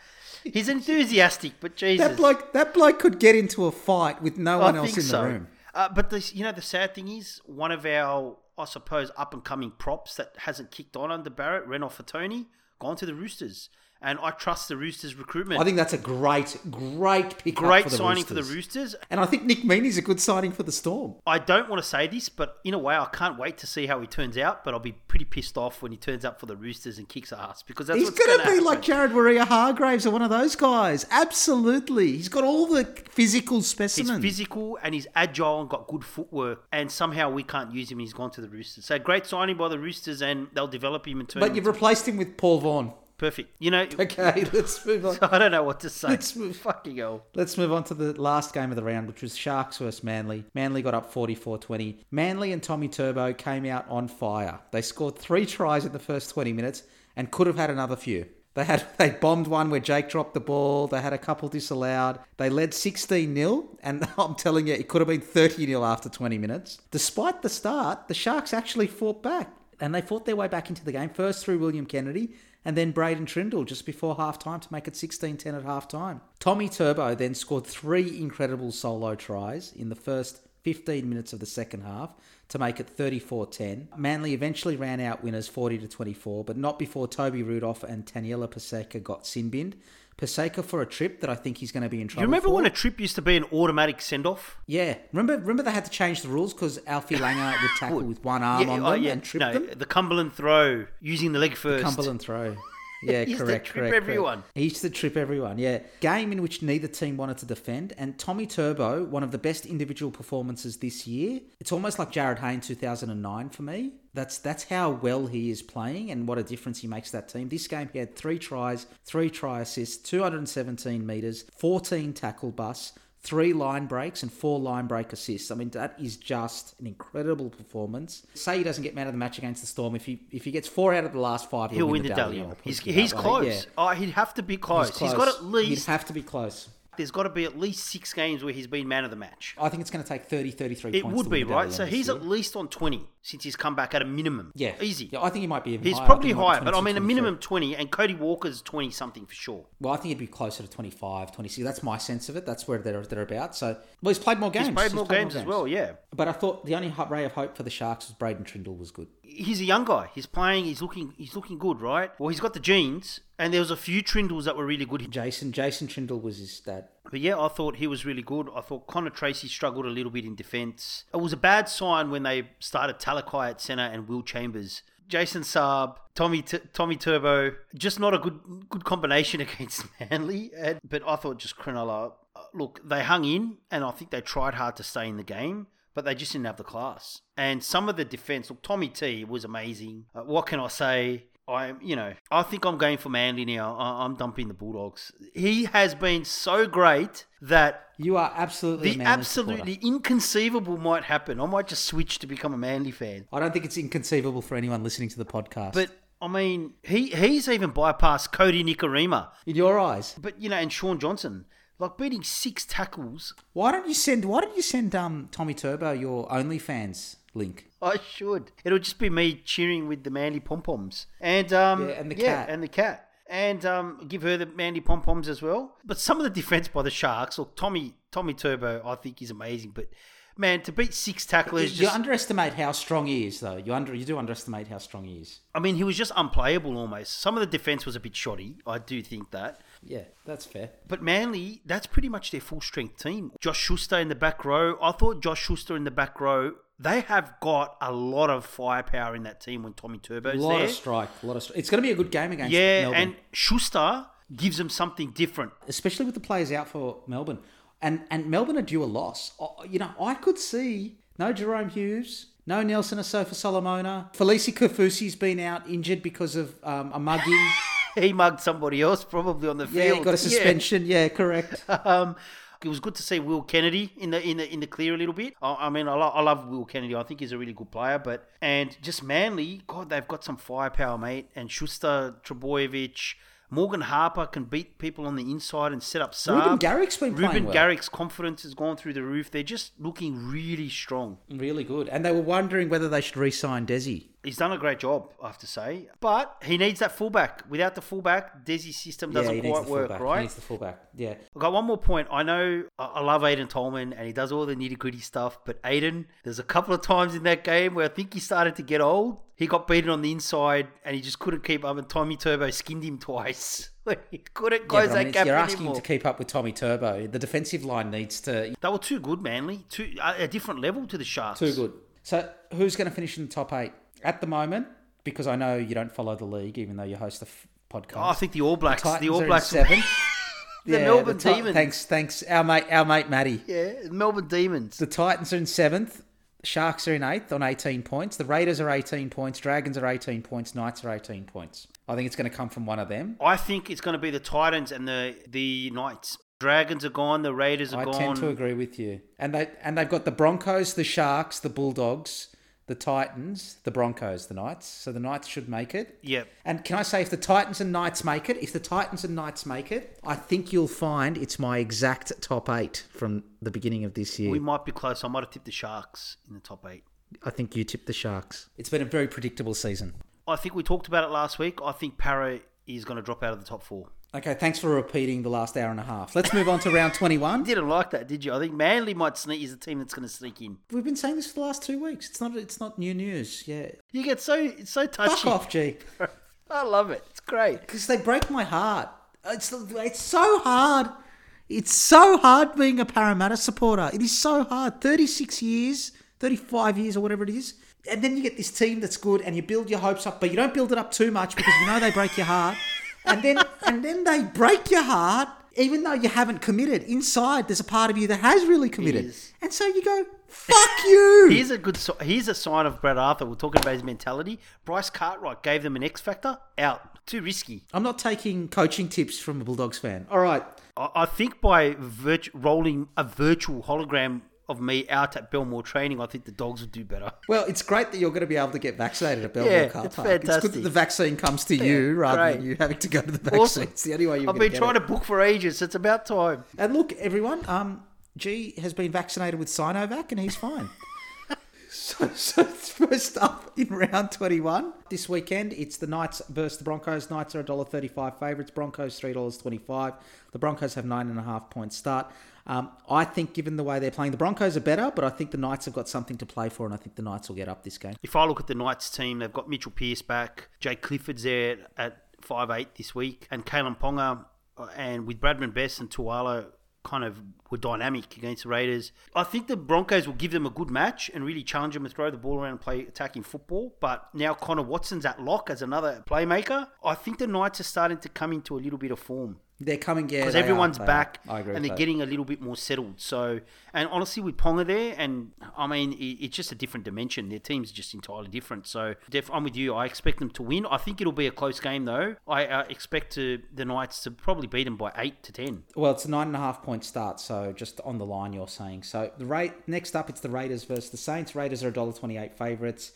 he's enthusiastic, but Jesus, That bloke, that bloke could get into a fight with no I one else think in so. the room. Uh, but this, you know, the sad thing is, one of our, I suppose, up and coming props that hasn't kicked on under Barrett, Renouf Atoni, gone to the Roosters, and I trust the Roosters recruitment. I think that's a great, great pick. Great for the signing for the Roosters. Roosters. And I think Nick Meaney's a good signing for the Storm. I don't want to say this, but in a way, I can't wait to see how he turns out. But I'll be pretty pissed off when he turns up for the Roosters and kicks ass because that's He's going to be like Jared Waerea-Hargreaves or one of those guys. Absolutely. He's got all the physical He's physical and he's agile and got good footwork, and somehow we can't use him. He's gone to the Roosters. So great signing by the Roosters, and they'll develop him and turn but you've replaced him with Paul Vaughan. Perfect. You know, Okay, let's move on. I don't know what to say. Let's move- Fucking hell. Let's move on to the last game of the round, which was Sharks versus Manly. Manly got up 44 20. Manly and Tommy Turbo came out on fire. They scored three tries in the first 20 minutes and could have had another few. They had they bombed one where Jake dropped the ball. They had a couple disallowed. They led 16 0, and I'm telling you, it could have been 30 0 after 20 minutes. Despite the start, the Sharks actually fought back, and they fought their way back into the game first through William Kennedy and then Braydon Trindall just before half time to make it 16 10 at half time. Tommy Turbo then scored three incredible solo tries in the first 15 minutes of the second half to make it 34 10. Manly eventually ran out winners 40 to 24, but not before Toby Rudolph and Taniela Paseka got sin binned. Paseka for a trip that I think he's going to be in trouble. Do you remember for. when a trip used to be an automatic send off? Yeah, remember remember they had to change the rules because Alfie Langer would tackle with one arm on oh, them and trip oh, no, them. the Cumberland throw using the leg first. Cumberland throw. Yeah, He used to correct, trip correct, correct. everyone. He used to trip everyone. Yeah, game in which neither team wanted to defend, and Tommy Turbo, one of the best individual performances this year. It's almost like Jarryd Hayne 2009 for me. That's that's how well he is playing and what a difference he makes to that team. This game he had three tries, three try assists, 217 meters, 14 tackle busts, three line breaks and four line break assists. I mean, that is just an incredible performance. Say he doesn't get man of the match against the Storm. If he if he gets four out of the last five, he'll, He'll win the Dally Dally M. M. I'll put He's, he's way. close. Yeah. Oh, he'd have to be close. He's he's got at least He'd have to be close. There's got to be at least six games where he's been man of the match. I think it's going to take 30, 33 It would be right. So he's year. at least on 20 since he's come back at a minimum. yeah easy. Yeah, I think he might be even He's higher. Probably think he might higher, but I mean a minimum 20, and Cody Walker's 20 something for sure. Well, I think he'd be closer to 25, 26. That's my sense of it. That's where they're, they're about. So, well, he's played more games. He's played more games as well, yeah. But I thought the only ray of hope for the Sharks was Braydon Trindall was good. He's a young guy. He's playing. He's looking. He's looking good, right? Well, he's got the genes, and there was a few Trindalls that were really good. Jason Jason Trindle was his dad. But yeah, I thought he was really good. I thought Connor Tracey struggled a little bit in defence. It was a bad sign when they started Talakai at centre and Will Chambers. Jason Saab, Tommy T- Tommy Turbo, just not a good good combination against Manly. And, but I thought just Cronulla, uh, look, they hung in, and I think they tried hard to stay in the game, but they just didn't have the class. And some of the defence, look, Tommy T was amazing. Uh, what can I say? I, you know, I think I'm going for Manly now. I- I'm dumping the Bulldogs. He has been so great that You are absolutely the Manly supporter. absolutely inconceivable might happen. I might just switch to become a Manly fan. I don't think it's inconceivable for anyone listening to the podcast. But I mean, he he's even bypassed Kodi Nikorima. in your eyes, But you know, and Shaun Johnson, like beating six tackles. why don't you send why don't you send um Tommy Turbo your OnlyFans link? I should. It'll just be me cheering with the Mandy pom poms and um Yeah, and the yeah, cat. and the cat. And um, give her the Mandy pom poms as well. But some of the defense by the Sharks, look, Tommy Tommy Turbo, I think is amazing. But man, to beat six tacklers, you just underestimate how strong he is, though. You under you do underestimate how strong he is. I mean, he was just unplayable almost. Some of the defense was a bit shoddy. I do think that. Yeah, that's fair. But Manly, that's pretty much their full strength team. Josh Schuster in the back row. I thought Josh Schuster in the back row. They have got a lot of firepower in that team when Tommy Turbo's there. A lot there. of strike, a lot of. Strike. It's going to be a good game against yeah, Melbourne, and Schuster gives them something different. especially with the players out for Melbourne, and and Melbourne are due a loss. You know, I could see no Jahrome Hughes, no Nelson Asofa Solomona, Felise Kaufusi's been out injured because of um, a mugging. He mugged somebody else probably on the yeah, field. he got a suspension. Yeah, correct. Um, it was good to see Will Kennedy in the in the in the clear a little bit. I, I mean, I, lo- I love Will Kennedy. I think he's a really good player. But and just Manly, God, they've got some firepower, mate. And Schuster, Trbojevic, Morgan Harper can beat people on the inside and set up Saab. Ruben Garrick's been playing Ruben well. Garrick's confidence has gone through the roof. They're just looking really strong. really good. And they were wondering whether they should re-sign Desi. He's done a great job, I have to say. But he needs that fullback. Without the fullback, Desi's system doesn't yeah, quite work, fullback. right? He needs the fullback. Yeah. I've got one more point. I know I I love Aiden Tolman and he does all the nitty gritty stuff, but Aiden, there's a couple of times in that game where I think he started to get old. He got beaten on the inside and he just couldn't keep up, and Tommy Turbo skinned him twice. he couldn't Yeah, close I that mean, it's- gap you're asking anymore. to keep up with Tommy Turbo. The defensive line needs to They were too good, Manly. Too a a different level to the Sharks. too good. So who's going to finish in the top eight at the moment? Because I know you don't follow the league, even though you host the f- podcast. Oh, I think the All Blacks. The, Titans All Blacks. seventh. the Melbourne Ti- Demons. Thanks, thanks, our mate, our mate Matty. Yeah, Melbourne Demons. The Titans are in seventh. Sharks are in eighth on 18 points. The Raiders are 18 points. Dragons are 18 points. Knights are 18 points. I think it's going to come from one of them. I think it's going to be the Titans and the the Knights. Dragons are gone. The Raiders are I gone. I tend to agree with you. And they and they've got the Broncos, the Sharks, the Bulldogs, the Titans, the Broncos, the Knights. So the Knights should make it. Yep. And can I say, if the Titans and Knights make it, if the Titans and Knights make it, I think you'll find it's my exact top eight from the beginning of this year. We might be close. I might have tipped the Sharks in the top eight. I think you tipped the Sharks. It's been a very predictable season. I think we talked about it last week. I think Parra is going to drop out of the top four. Okay, thanks for repeating the last hour and a half. Let's move on to round 21. you Didn't like that, did you? I think Manly might sneak is the team that's going to sneak in. We've been saying this for the last two weeks. It's not. It's not new news. Yeah. You get so it's so touchy. Fuck off, G. I love it. It's great. Because they break my heart. It's it's so hard. It's so hard being a Parramatta supporter. It is so hard. Thirty six years, thirty five years, or whatever it is, and then you get this team that's good, and you build your hopes up, but you don't build it up too much because you know they break your heart, and then and then they break your heart. Even though you haven't committed, inside there's a part of you that has really committed, and so you go, "Fuck you." Here's a good. Here's a sign of Brad Arthur. We're talking about his mentality. Bryce Cartwright gave them an X factor. Out. Too risky. I'm not taking coaching tips from a Bulldogs fan. All right, I, I think by virt- rolling a virtual hologram of me out at Belmore training, I think the dogs would do better. Well, it's great that you're going to be able to get vaccinated at Belmore Yeah, Car it's Park. It's good that the vaccine comes to you rather great. than you having to go to the vaccine. Awesome. It's the only way you're I've been trying to to book for ages. It's about time. And look, everyone, um, G has been vaccinated with Sinovac and he's fine. so, so first up in round 21 this weekend, it's the Knights versus the Broncos. Knights are $1.35 favourites. Broncos $3.25. The Broncos have nine and a half point start. Um, I think, given the way they're playing, the Broncos are better, but I think the Knights have got something to play for, and I think the Knights will get up this game. If I look at the Knights team, they've got Mitchell Pearce back, Jake Clifford's there at five eight this week, and Kalyn Ponga, uh, and with Bradman Best and Tuala kind of were dynamic against the Raiders. I think the Broncos will give them a good match and really challenge them and throw the ball around and play attacking football. But now Connor Watson's at lock as another playmaker. I think the Knights are starting to come into a little bit of form They're coming, yeah. because everyone's are. back I agree and they're getting a little bit more settled. So, and honestly, with Ponga there, and I mean, it, it's just a different dimension. Their team's just entirely different. So, def, I'm with you. I expect them to win. I think it'll be a close game, though. I uh, expect to, the Knights to probably beat them by eight to ten. Well, it's a nine and a half point start, so just on the line you're saying. So the rate next up, it's the Raiders versus the Saints. Raiders are $1.28 favourites.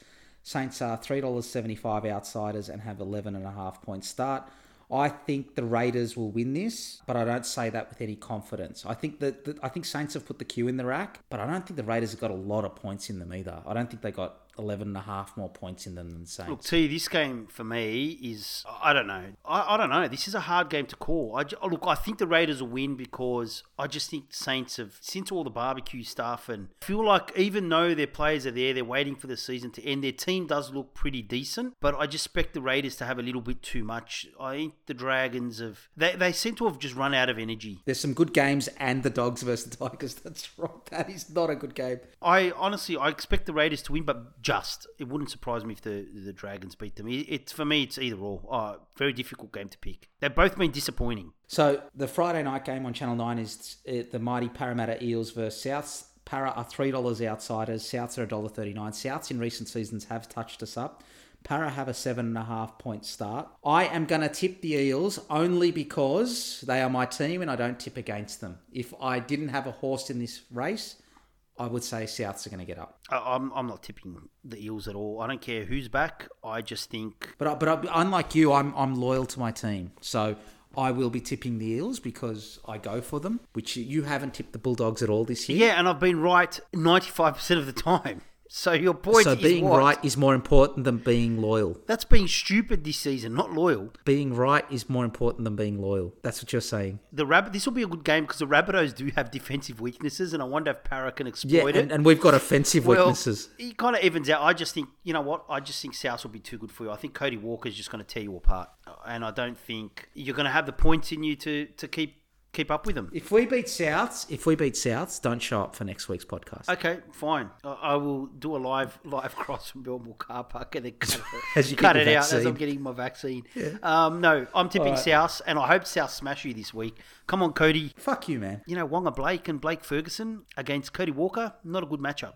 Saints are three dollars seventy five outsiders and have eleven and a half point start. I think the Raiders will win this, but I don't say that with any confidence. I think that I think Saints have put the queue in the rack, but I don't think the Raiders have got a lot of points in them either. I don't think they got 11 and a half more points in them than the Saints. Look, T, this game for me is I don't know. I, I don't know. This is a hard game to call. I ju- oh, look, I think the Raiders will win because I just think the Saints have since all the barbecue stuff and feel like even though their players are there, they're waiting for the season to end. Their team does look pretty decent, but I just expect the Raiders to have a little bit too much. I think the Dragons have they they seem to have just run out of energy. There's some good games and the Dogs versus the Tigers. That's right. That is not a good game. I honestly, I expect the Raiders to win, but just it wouldn't surprise me if the the Dragons beat them. It, it's for me, it's either or. Oh, very difficult game to pick. They've both been disappointing. So the Friday night game on Channel Nine is uh, the mighty Parramatta Eels versus Souths. Parra are three dollars outsiders. Souths are a dollar thirty nine. Souths in recent seasons have touched us up. Parra have a seven and a half point start. I am going to tip the Eels only because they are my team and I don't tip against them. If I didn't have a horse in this race, I would say Souths are going to get up. I'm I'm not tipping the Eels at all. I don't care who's back. I just think But I, but I, unlike you, I'm I'm loyal to my team. So I will be tipping the Eels because I go for them. Which you haven't tipped the Bulldogs at all this year. yeah, and I've been right 95 percent of the time. So your point so being right is more important than being loyal. That's being stupid this season, not loyal. Being right is more important than being loyal. That's what you're saying. The rabbit. This will be a good game because the Rabbitohs do have defensive weaknesses, and I wonder if Parra can exploit Yeah, it. and, and we've got offensive Well, weaknesses. He kind of evens out. I just think, you know what? I just think South will be too good for you. I think Cody Walker's just going to tear you apart, and I don't think you're going to have the points in you to, to keep keep up with them. If we beat Souths, if we beat Souths, don't show up for next week's podcast. Okay, fine. I, I will do a live live cross from Belmore Car Park and then cut it, As you cut it out as. I'm getting my vaccine. Um, no, I'm tipping Alright. South, and I hope South smash you this week. Come on, Cody. Fuck you, man. You know Waqa Blake and Blake Ferguson against Cody Walker. Not a good matchup.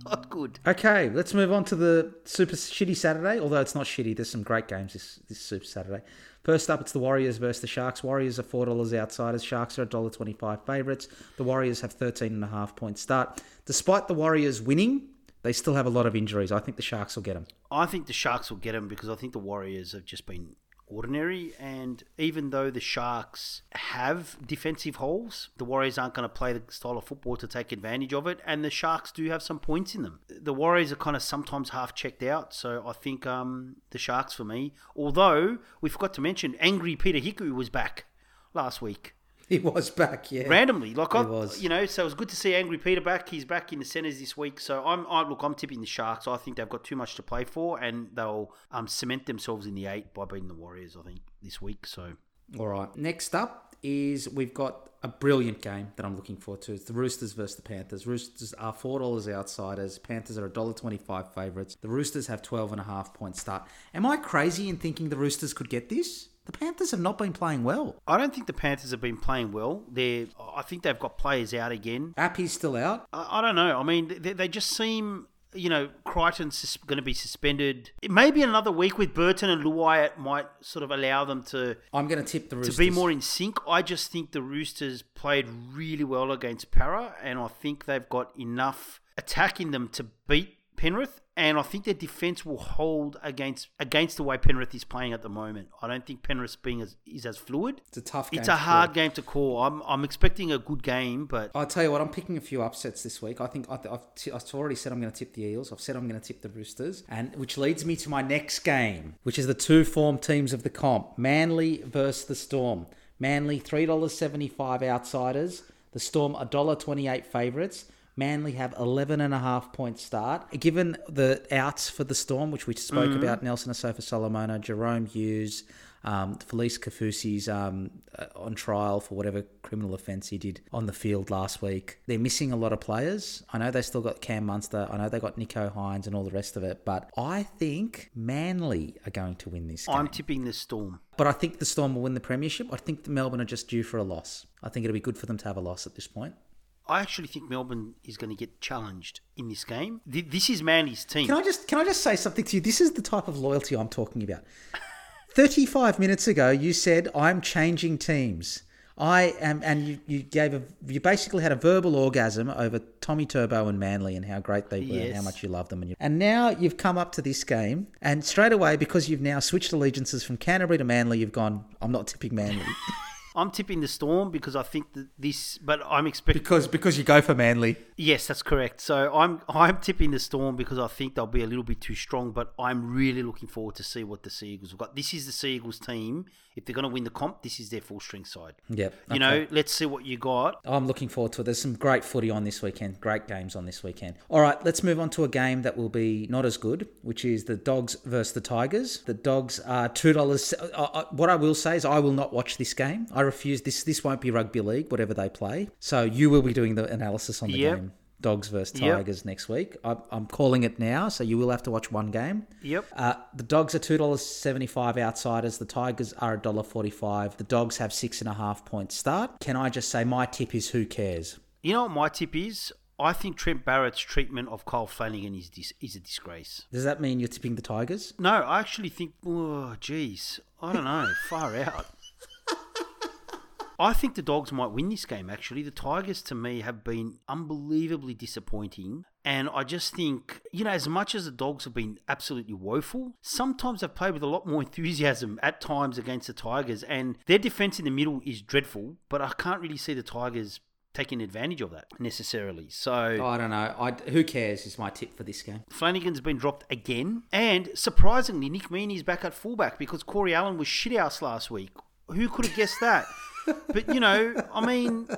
Not good. Okay, let's move on to the super shitty Saturday. Although it's not shitty, there's some great games this this super Saturday. First up, it's the Warriors versus the Sharks. Warriors are four dollars outsiders. Sharks are dollar twenty five favourites. The Warriors have thirteen and a half point start. Despite the Warriors winning, they still have a lot of injuries. I think the Sharks will get them. I think the Sharks will get them because I think the Warriors have just been ordinary. And even though the Sharks have defensive holes, the Warriors aren't going to play the style of football to take advantage of it. And the Sharks do have some points in them. The Warriors are kind of sometimes half checked out. So I think um, the Sharks for me. Although we forgot to mention, angry Peter Hiku was back last week. He was back, yeah. randomly. Like I, was. you know, so it was good to see Angry Peter back. He's back in the centres this week. So I'm, I look, I'm tipping the Sharks. I think they've got too much to play for, and they'll um, cement themselves in the eight by beating the Warriors. I think this week. So All right. Next up is we've got a brilliant game that I'm looking forward to. It's the Roosters versus the Panthers. Roosters are four dollars outsiders. Panthers are $1.25 favourites. The Roosters have 12 and a half point start. Am I crazy in thinking the Roosters could get this? The Panthers have not been playing well. I don't think the Panthers have been playing well. They, I think they've got players out again. Appy's still out. I, I don't know. I mean, they, they just seem you know, Crichton's going to be suspended. It may be another week with Burton and Luai. Might sort of allow them to I'm going to tip the Roosters. to be more in sync. I just think the Roosters played really well against Parra, and I think they've got enough attack in them to beat Penrith. And I think their defense will hold against against the way Penrith is playing at the moment. I don't think Penrith being as is as fluid. It's a tough game. It's a hard game to call. I'm I'm expecting a good game, but I'll tell you what, I'm picking a few upsets this week. I think I th- I've, t- I've already said I'm going to tip the Eels. I've said I'm going to tip the Roosters, and which leads me to my next game, which is the two form teams of the comp: Manly versus the Storm. Manly three dollars seventy five outsiders. The Storm a dollar twenty eight favourites. Manly have 11 and a half point start. Given the outs for the Storm, which we spoke about, Nelson Asofa Solomona, Jahrome Hughes, um, Felise Kaufusi's um, uh, on trial for whatever criminal offence he did on the field last week. They're missing a lot of players. I know they still got Cam Munster. I know they got Nicho Hynes and all the rest of it. But I think Manly are going to win this game. I'm tipping the Storm. but I think the Storm will win the premiership. I think the Melbourne are just due for a loss. I think it'll be good for them to have a loss at this point. I actually think Melbourne is going to get challenged in this game. This is Manly's team. Can I just can I just say something to you? This is the type of loyalty I'm talking about. 35 minutes ago you said I'm changing teams. I am and you, you gave a you basically had a verbal orgasm over Tommy Turbo and Manly and how great they were and how much you love them and you, and now you've come up to this game and straight away because you've now switched allegiances from Canterbury to Manly you've gone I'm not tipping Manly I'm tipping the Storm because I think that this, but I'm expecting. because because you go for Manly. Yes, that's correct. So I'm I'm tipping the Storm because I think they'll be a little bit too strong. But I'm really looking forward to see what the Sea Eagles have got. This is the Sea Eagles team. If they're going to win the comp, this is their full strength side. Yep. You know, let's see what you got. I'm looking forward to it. There's some great footy on this weekend, great games on this weekend. All right, let's move on to a game that will be not as good, which is the Dogs versus the Tigers. The Dogs are two dollars. Uh, uh, what I will say is, I will not watch this game. I refuse. This this won't be rugby league, whatever they play. So you will be doing the analysis on the Yep. game. Dogs versus Yep. Tigers next week. I, I'm calling it now, so you will have to watch one game. Yep. Uh, the dogs are two dollars seventy five outsiders. The Tigers are a dollar forty five. The dogs have six and a half points start. Can I just say my tip is who cares? You know what my tip is? I think Trent Barrett's treatment of Kyle Flanagan is dis- is a disgrace. Does that mean you're tipping the Tigers? No, I actually think. Oh, jeez, I don't know. Far out. I think the Dogs might win this game. Actually, the Tigers to me have been unbelievably disappointing, and I just think you know as much as the Dogs have been absolutely woeful, sometimes they've played with a lot more enthusiasm at times against the Tigers, and their defense in the middle is dreadful. But I can't really see the Tigers taking advantage of that necessarily. So. I don't know. I, who cares is my tip for this game. Flanagan's been dropped again. And surprisingly, Nick Meaney's back at fullback because Corey Allan was shit shithouse last week. Who could have guessed that? but, you know, I mean,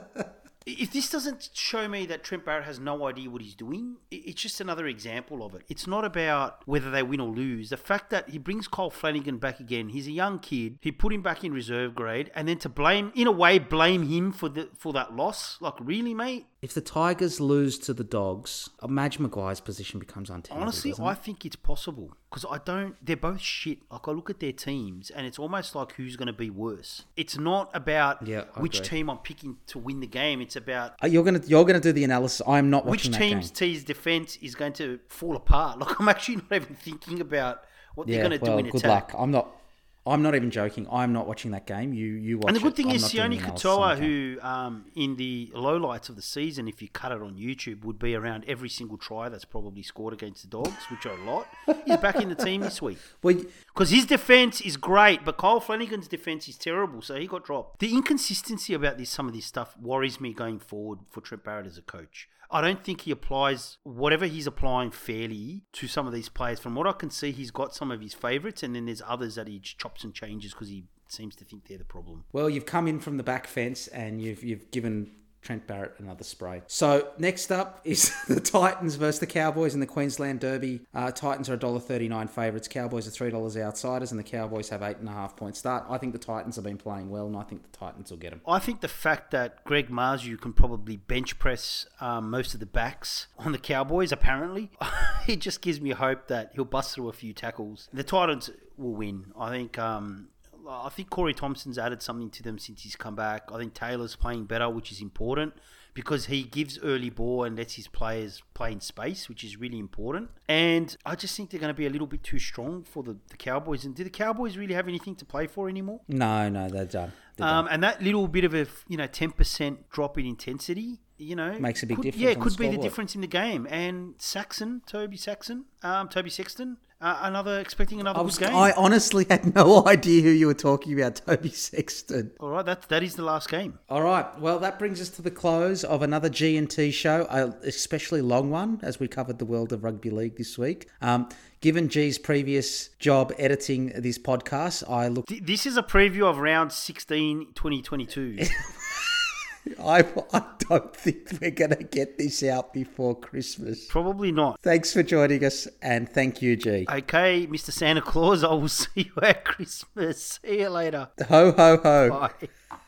if this doesn't show me that Trent Barrett has no idea what he's doing, it's just another example of it. It's not about whether they win or lose. The fact that he brings Cole Flanagan back again, he's a young kid. He put him back in reserve grade, and then to blame, in a way, blame him for the for that loss. Like, really, mate? If the Tigers lose to the Dogs, uh, Madge Maguire's position becomes untenable. Honestly, I think it's possible because I don't. They're both shit. Like I look at their teams, and it's almost like who's going to be worse. It's not about Yeah, which agree. team I'm picking to win the game. It's about Uh, you're gonna you're gonna do the analysis. I'm not which team's game. team's defense is going to fall apart. Like I'm actually not even thinking about what Yeah, they're going to well, do in good attack. luck. I'm not. I'm not even joking. I'm not watching that game. You you watch And the good thing is, Sione the analysis on Katoa, who um, in the lowlights of the season, if you cut it on YouTube, would be around every single try that's probably scored against the Dogs, which are a lot. He's back in the team this week. Well, Because his defense is great, but Kyle Flanagan's defense is terrible, so he got dropped. The inconsistency about this, some of this stuff, worries me going forward for Trent Barrett as a coach. I don't think he applies whatever he's applying fairly to some of these players. From what I can see, he's got some of his favourites, and then there's others that he chops and changes because he seems to think they're the problem. Well, you've come in from the back fence and you've you've given Trent Barrett another spray. So next up is the Titans versus the Cowboys in the Queensland Derby. Uh, Titans are $1.39 favourites. Cowboys are $3 outsiders, and the Cowboys have eight and a half point start. I think the Titans have been playing well, and I think the Titans will get them. I think the fact that Greg Marzhew can probably bench press um, most of the backs on the Cowboys, apparently, it just gives me hope that he'll bust through a few tackles. The Titans will win. I think, um, I think Corey Thompson's added something to them since he's come back. I think Taylor's playing better, which is important because he gives early ball and lets his players play in space, which is really important. And I just think they're going to be a little bit too strong for the, the Cowboys. And do the Cowboys really have anything to play for anymore? No, no, they're done. They're Um, done. and that little bit of a you know ten percent drop in intensity, you know, Makes a big could- difference Yeah, could be the difference in the game. And Saxon, Toby Saxon, um, Toby Sexton, uh, another expecting another I good was, game. I honestly had no idea who you were talking about, Toby Sexton. All right, that that is the last game. All right. Well, that brings us to the close of another G and T show, a especially long one, as we covered the world of rugby league this week. Um, given G's previous job editing this podcast, I look. This is a preview of round 16, 2022. I, I don't think we're going to get this out before Christmas. Probably not. Thanks for joining us, and thank you, G. Okay, Mr. Santa Claus, I will see you at Christmas. See you later. Ho ho ho. Bye.